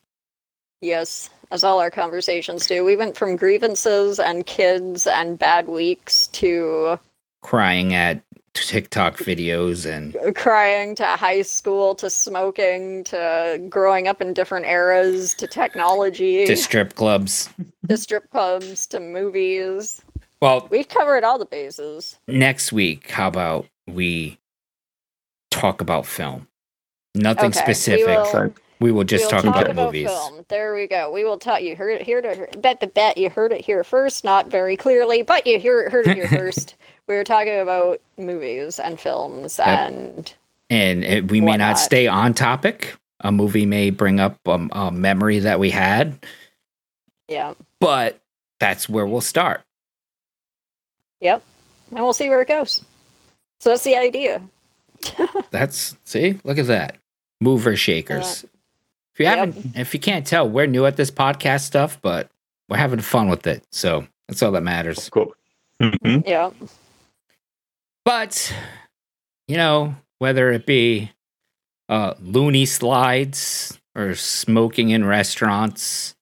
yes, as all our conversations do, we went from grievances and kids and bad weeks to Crying at TikTok videos and crying to high school to smoking to growing up in different eras to technology to strip clubs. to strip clubs to movies. Well, We've covered all the bases. next week, how about we talk about film? Nothing Okay, we specific. will- We will just we'll talk, about, movies. film. There we go. We will talk. You heard it here to bet bet bet. You heard it here first, not very clearly, but you hear, heard it here first. We were talking about movies and films, Yep. and And it, we may not stay on topic. A movie may bring up um, a memory that we had, yeah, but that's where we'll start. yep, and we'll see where it goes. So that's the idea. That's see, look at that. Mover shakers. if you haven't if you can't tell, we're new at this podcast stuff, but we're having fun with it. So that's all that matters. Cool. course. Mhm. Yeah, But you know, whether it be uh loony slides or smoking in restaurants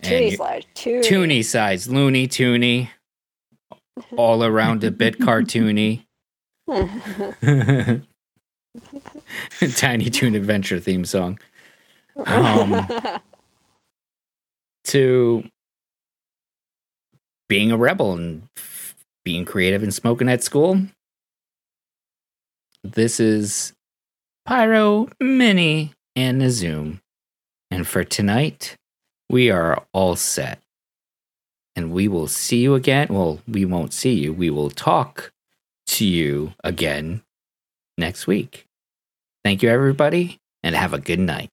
and Toonie you- slide, Toonie. Toonie sides, loony toony, all around a bit cartoony. Tiny Toon Adventure theme song. Um, to being a rebel and being creative and smoking at school. This is Pyro, Mini, and Nazoom. And for tonight, we are all set. And we will see you again. Well, we won't see you. We will talk to you again next week. Thank you, everybody, and have a good night.